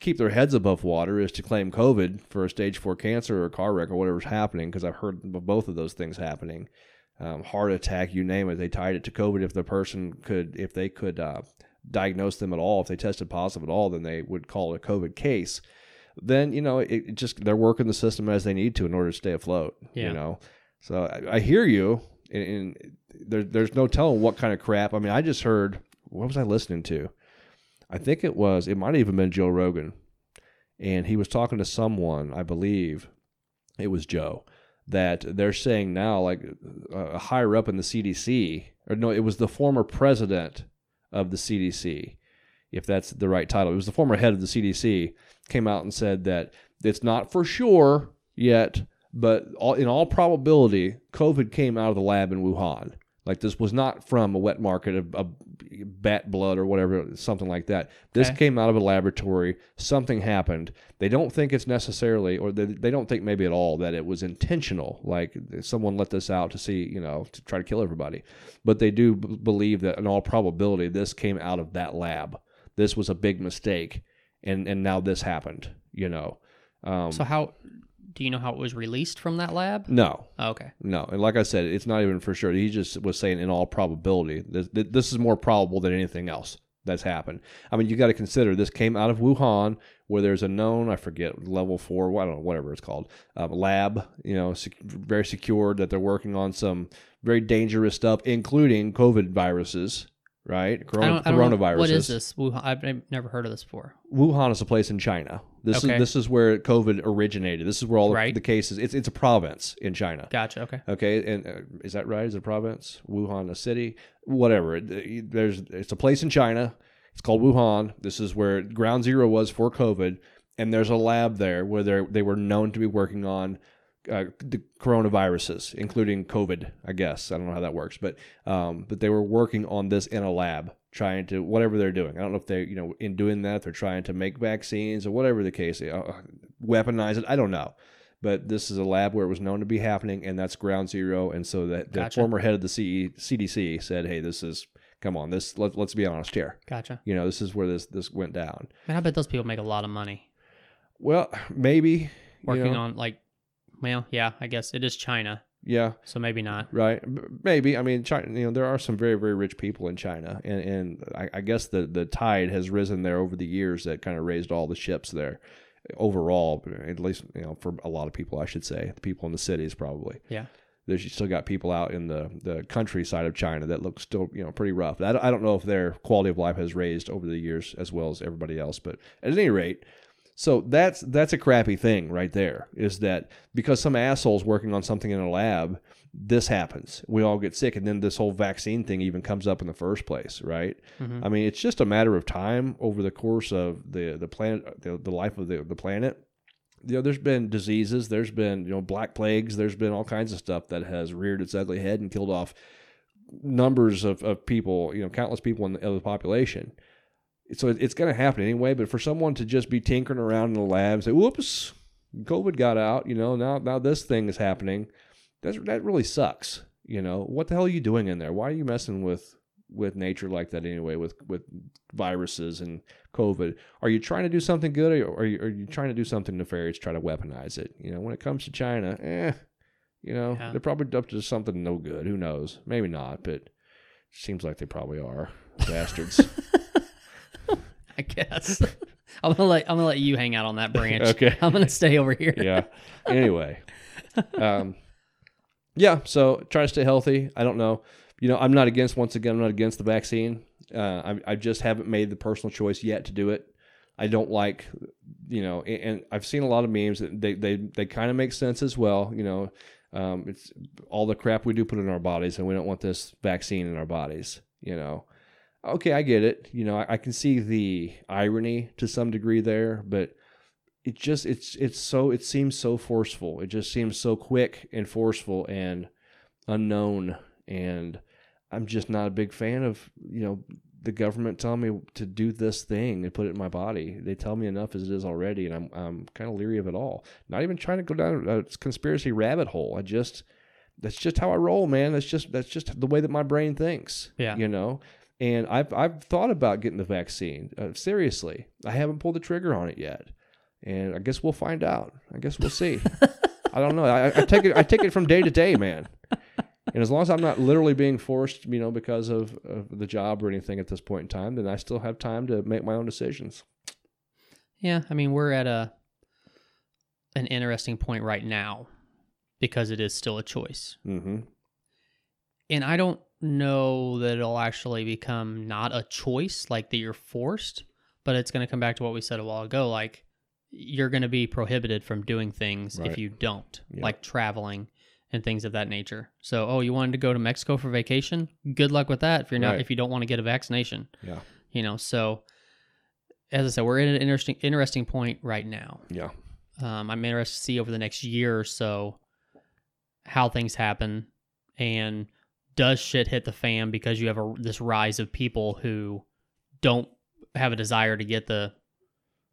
keep their heads above water is to claim covid for a stage 4 cancer or a car wreck or whatever's happening because i've heard of both of those things happening um, heart attack, you name it. They tied it to COVID. If the person could, if they could uh, diagnose them at all, if they tested positive at all, then they would call it a COVID case. Then you know, it, it just they're working the system as they need to in order to stay afloat. Yeah. You know, so I, I hear you, and, and there, there's no telling what kind of crap. I mean, I just heard what was I listening to? I think it was it might have even been Joe Rogan, and he was talking to someone, I believe, it was Joe that they're saying now, like uh, higher up in the CDC, or no, it was the former president of the CDC, if that's the right title. It was the former head of the CDC came out and said that it's not for sure yet, but all, in all probability, COVID came out of the lab in Wuhan. Like this was not from a wet market of, of bat blood or whatever, something like that. This Okay. came out of a laboratory. Something happened. They don't think it's necessarily, or they, they don't think maybe at all that it was intentional. Like someone let this out to see, you know, to try to kill everybody. But they do b- believe that in all probability, this came out of that lab. This was a big mistake, and and now this happened. You know. Um, so how do you know how it was released from that lab no, oh, okay no, and like I said, it's not even for sure. He just was saying in all probability, this, this is more probable than anything else that's happened. I mean, you got to consider this came out of Wuhan, where there's a known, I forget, level four, I don't know, whatever it's called, um, lab. You know, sec- very secured that they're working on some very dangerous stuff, including COVID viruses. Right, Corona, I coronaviruses. what is this Wuhan, I've, never heard of this before Wuhan is a place in China. This Okay. is this is where COVID originated. This is where all the, the cases. It's it's a province in China. gotcha okay Okay, and uh, is that right? Is it a province? Wuhan, a city, whatever. It- There's it's a place in China. It's called Wuhan. This is where ground zero was for COVID, and there's a lab there where they they were known to be working on uh, the coronaviruses, including COVID. I guess I don't know how that works, but um, but they were working on this in a lab, trying to whatever they're doing. I don't know if they you know in doing that they're trying to make vaccines or whatever the case, uh, weaponize it. I don't know but this is a lab where it was known to be happening, and that's ground zero. And so that the Gotcha. former head of the CE, CDC said, "Hey, this is come on, this let, let's be honest here. gotcha You know, this is where this this went down. Man, I bet those people make a lot of money Well, maybe you working know, on like Well, yeah, I guess it is China, Yeah, so maybe not. right. Maybe. I mean, China. You know, there are some very very rich people in China, and and I, I guess the the tide has risen there over the years that kind of raised all the ships there. Overall, at least you know for a lot of people, I should say, the people in the cities probably. Yeah. There's you still got people out in the the countryside of China that look still you know pretty rough. I don't, I don't know if their quality of life has raised over the years as well as everybody else, but at any rate, so that's that's a crappy thing right there. Is that because some assholes working on something in a lab, this happens. We all get sick, and then this whole vaccine thing even comes up in the first place, right? Mhm. I mean, it's just a matter of time over the course of the the planet, the, the life of the the planet. You know, there's been diseases, there's been you know black plagues, there's been all kinds of stuff that has reared its ugly head and killed off numbers of, of people, you know, countless people in the, of the population. So it's going to happen anyway. But for someone to just be tinkering around in the lab and say, "Whoops, COVID got out," you know, now now this thing is happening. That's that really sucks. You know, what the hell are you doing in there? Why are you messing with with nature like that anyway? With with viruses and COVID, are you trying to do something good, or are you, are you trying to do something nefarious? Try to weaponize it. You know, when it comes to China, eh, you know, Yeah. they're probably up to something no good. Who knows? Maybe not, but seems like they probably are bastards. I guess. I'm gonna let I'm gonna let you hang out on that branch. Okay. I'm gonna stay over here. yeah. Anyway, um, yeah. So try to stay healthy. I don't know. You know, I'm not against. Once again, I'm not against the vaccine. Uh, I, I just haven't made the personal choice yet to do it. I don't like, you know, and, and I've seen a lot of memes that they they they kind of make sense as well. You know, um, it's all the crap we do put in our bodies, and we don't want this vaccine in our bodies. You know, okay, I get it. You know, I, I can see the irony to some degree there, but it just it's it's so it seems so forceful. It just seems so quick and forceful and unknown and I'm just not a big fan of, you know, the government telling me to do this thing and put it in my body. They tell me enough as it is already and I'm I'm kind of leery of it all. Not even trying to go down a conspiracy rabbit hole. I just that's just how I roll, man. That's just that's just the way that my brain thinks. Yeah. You know? And I've I've thought about getting the vaccine. Uh, seriously. I haven't pulled the trigger on it yet and I guess we'll find out. I guess we'll see. I don't know. I, I take it. I take it from day to day, man. And as long as I'm not literally being forced, you know, because of, of the job or anything at this point in time, then I still have time to make my own decisions. Yeah, I mean we're at a an interesting point right now because it is still a choice. Mm-hmm. And I don't know that it'll actually become not a choice, like that you're forced, but it's going to come back to what we said a while ago. Like, you're going to be prohibited from doing things Right. if you don't, Yeah. like traveling and things of that nature. So, oh, you wanted to go to Mexico for vacation? Good luck with that if you're not Right. if you don't want to get a vaccination. Yeah. You know, so as I said, we're in an interesting interesting point right now. Yeah. Um, I'm interested to see over the next year or so how things happen and does shit hit the fan because you have a, this rise of people who don't have a desire to get the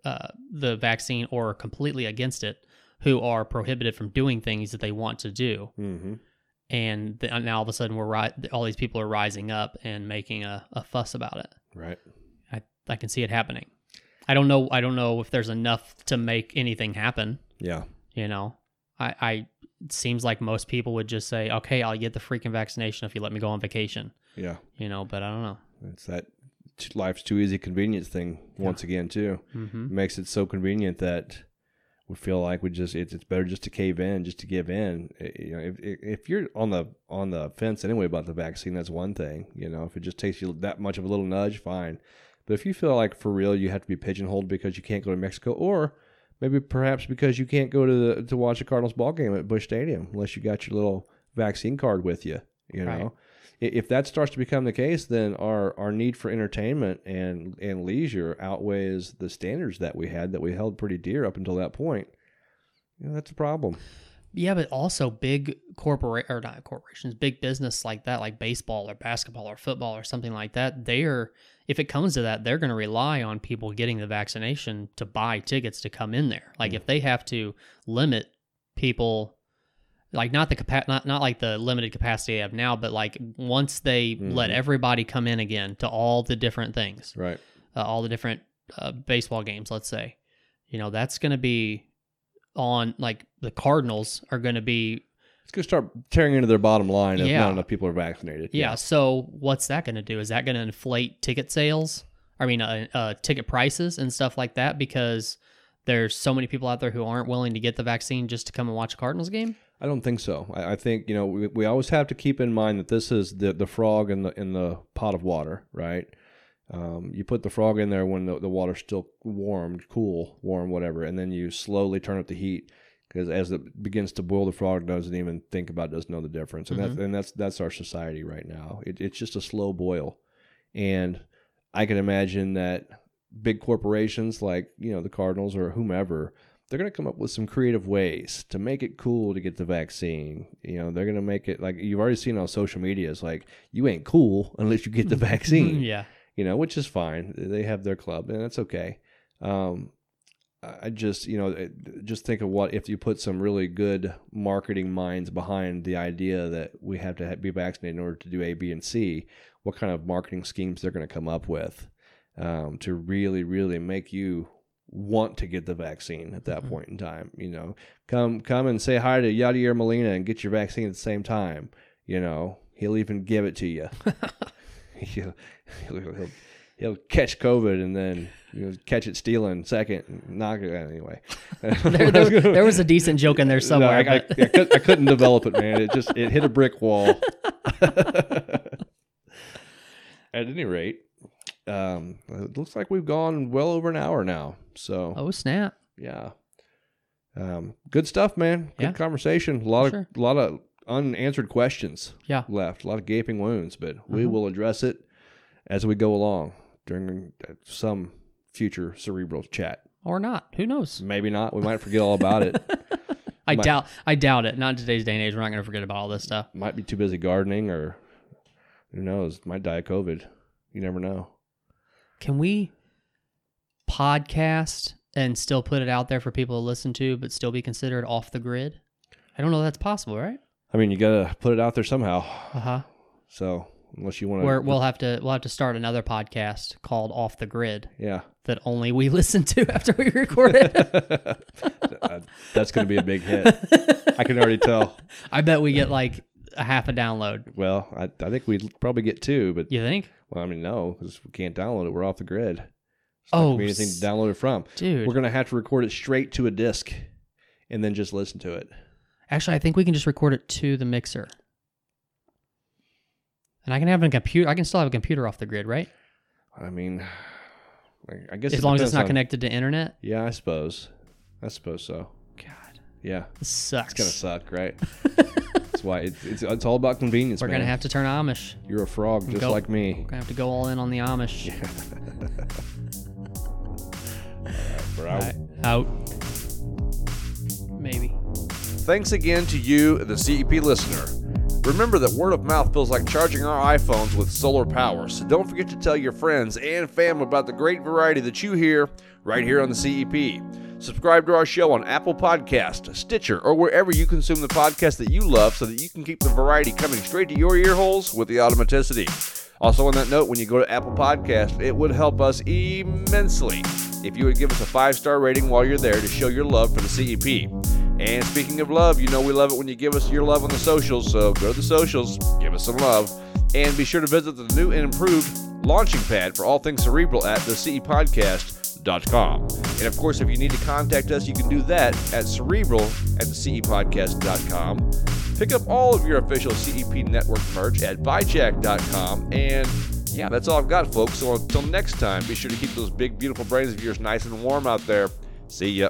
uh, the vaccine or are completely against it, who are prohibited from doing things that they want to do, Mm-hmm. and th- now all of a sudden we're ri- all these people are rising up and making a, a fuss about it. Right. I, I can see it happening. I don't know. I don't know if there's enough to make anything happen. Yeah. You know, I, I it seems like most people would just say, "Okay, I'll get the freaking vaccination if you let me go on vacation." Yeah. You know, but I don't know. It's that life's too easy convenience thing once again too. hmm It makes it so convenient that we feel like we just it's, it's better just to cave in, just to give in. Eh, You know, if if if you're on the on the fence anyway about the vaccine, that's one thing. You know, if it just takes you that much of a little nudge, fine. But if you feel like for real you have to be pigeonholed because you can't go to Mexico, or maybe perhaps because you can't go to the, to watch a Cardinals ball game at Busch Stadium unless you got your little vaccine card with you, you Right. know. If that starts to become the case, then our, our need for entertainment and, and leisure outweighs the standards that we had that we held pretty dear up until that point. You know, that's a problem. Yeah, but also big corporate or not corporations, big business like that, like baseball or basketball or football or something like that. They are, if it comes to that, they're going to rely on people getting the vaccination to buy tickets to come in there. Like if they have to limit people, like not the capa- not not like the limited capacity they have now, but like once they let Mhm. everybody come in again to all the different things, Right. uh, all the different uh, baseball games, let's say, you know, that's going to be on like the Cardinals are going to be It's going to start tearing into their bottom line if Yeah. not enough people are vaccinated. yeah. So what's that going to do? Is that going to inflate ticket sales? I mean, uh, uh, ticket prices and stuff like that because there's so many people out there who aren't willing to get the vaccine just to come and watch a Cardinals game. I don't think so. I, I think you know we, we always have to keep in mind that this is the the frog in the in the pot of water, right? Um, you put the frog in there when the, the water's still warm, cool, warm, whatever, and then you slowly turn up the heat because as it begins to boil, the frog doesn't even think about, it, doesn't know the difference, and that's and that's that's our society right now. It, it's just a slow boil, and I can imagine that big corporations like you know the Cardinals or whomever they're going to come up with some creative ways to make it cool to get the vaccine. You know, they're going to make it like you've already seen on social media. It's like you ain't cool unless you get the vaccine. yeah. You know, which is fine. They have their club, and that's okay. Um, I just, you know, just think of what if you put some really good marketing minds behind the idea that we have to be vaccinated in order to do A, B, and C. What kind of marketing schemes they're going to come up with um, to really, really make you want to get the vaccine at that Mhm. point in time. You know, come come and say hi to Yadier Molina and get your vaccine at the same time. You know, he'll even give it to you. he'll, he'll, he'll, he'll catch COVID and then you know, catch it stealing second and knock it out anyway. There, there, there was a decent joke in there somewhere. No, I, I, I, could, I couldn't develop it, man. It just it hit a brick wall. At any rate, um, it looks like we've gone well over an hour now. So oh snap! yeah, um, good stuff, man. Good Yeah. conversation. A lot of a lot of unanswered questions Yeah. left. A lot of gaping wounds, but we Mhm. will address it as we go along during uh, some future cerebral chat. Or not? Who knows? Maybe not. We might forget all about it. I Might- doubt. I doubt it. Not in today's day and age. We're not going to forget about all this stuff. might be too busy gardening or who knows might die of covid you never know Can we podcast and still put it out there for people to listen to, but still be considered off the grid? I don't know if that's possible, right? i mean you gotta put it out there somehow Uh huh. so unless you want Where to we'll have to we'll have to start another podcast called Off the Grid yeah that only we listen to after we record it. Uh, that's gonna be a big hit i can already tell I bet we get like a half a download. well i, I think we'd probably get two but You think, well i mean no because we can't download it we're off the grid Oh, gonna be anything to download it from dude? we're gonna have to record it straight to a disc and then just listen to it Actually, I think we can just record it to the mixer. And I can have a computer. I can still have a computer off the grid, right? i mean I- i guess As long as it's not on- connected to internet. yeah i suppose i suppose so God, yeah this sucks. It's gonna suck, right? That's why it, it's it's all about convenience. We're man. gonna have to turn Amish. You're a frog, just Go- like me. We're gonna have to go all in on the Amish. We're All out. right, out. Maybe. Thanks again to you, the CEP listener. Remember that word of mouth feels like charging our iPhones with solar power, so don't forget to tell your friends and fam about the great variety that you hear right here on the CEP. Subscribe to our show on Apple Podcast, Stitcher, or wherever you consume the podcast that you love so that you can keep the variety coming straight to your ear holes with the automaticity. Also, on that note, when you go to Apple Podcast, it would help us immensely if you would give us a five star rating while you're there to show your love for the CEP. And speaking of love, you know we love it when you give us your love on the socials, so go to the socials, give us some love, and be sure to visit the new and improved launching pad for all things cerebral at thecepodcast.com. And of course, if you need to contact us, you can do that at cerebral at thecepodcast.com. Pick up all of your official CEP network merch at buyjack.com. And yeah, that's all I've got, folks. So until next time, be sure to keep those big, beautiful brains of yours nice and warm out there. See ya.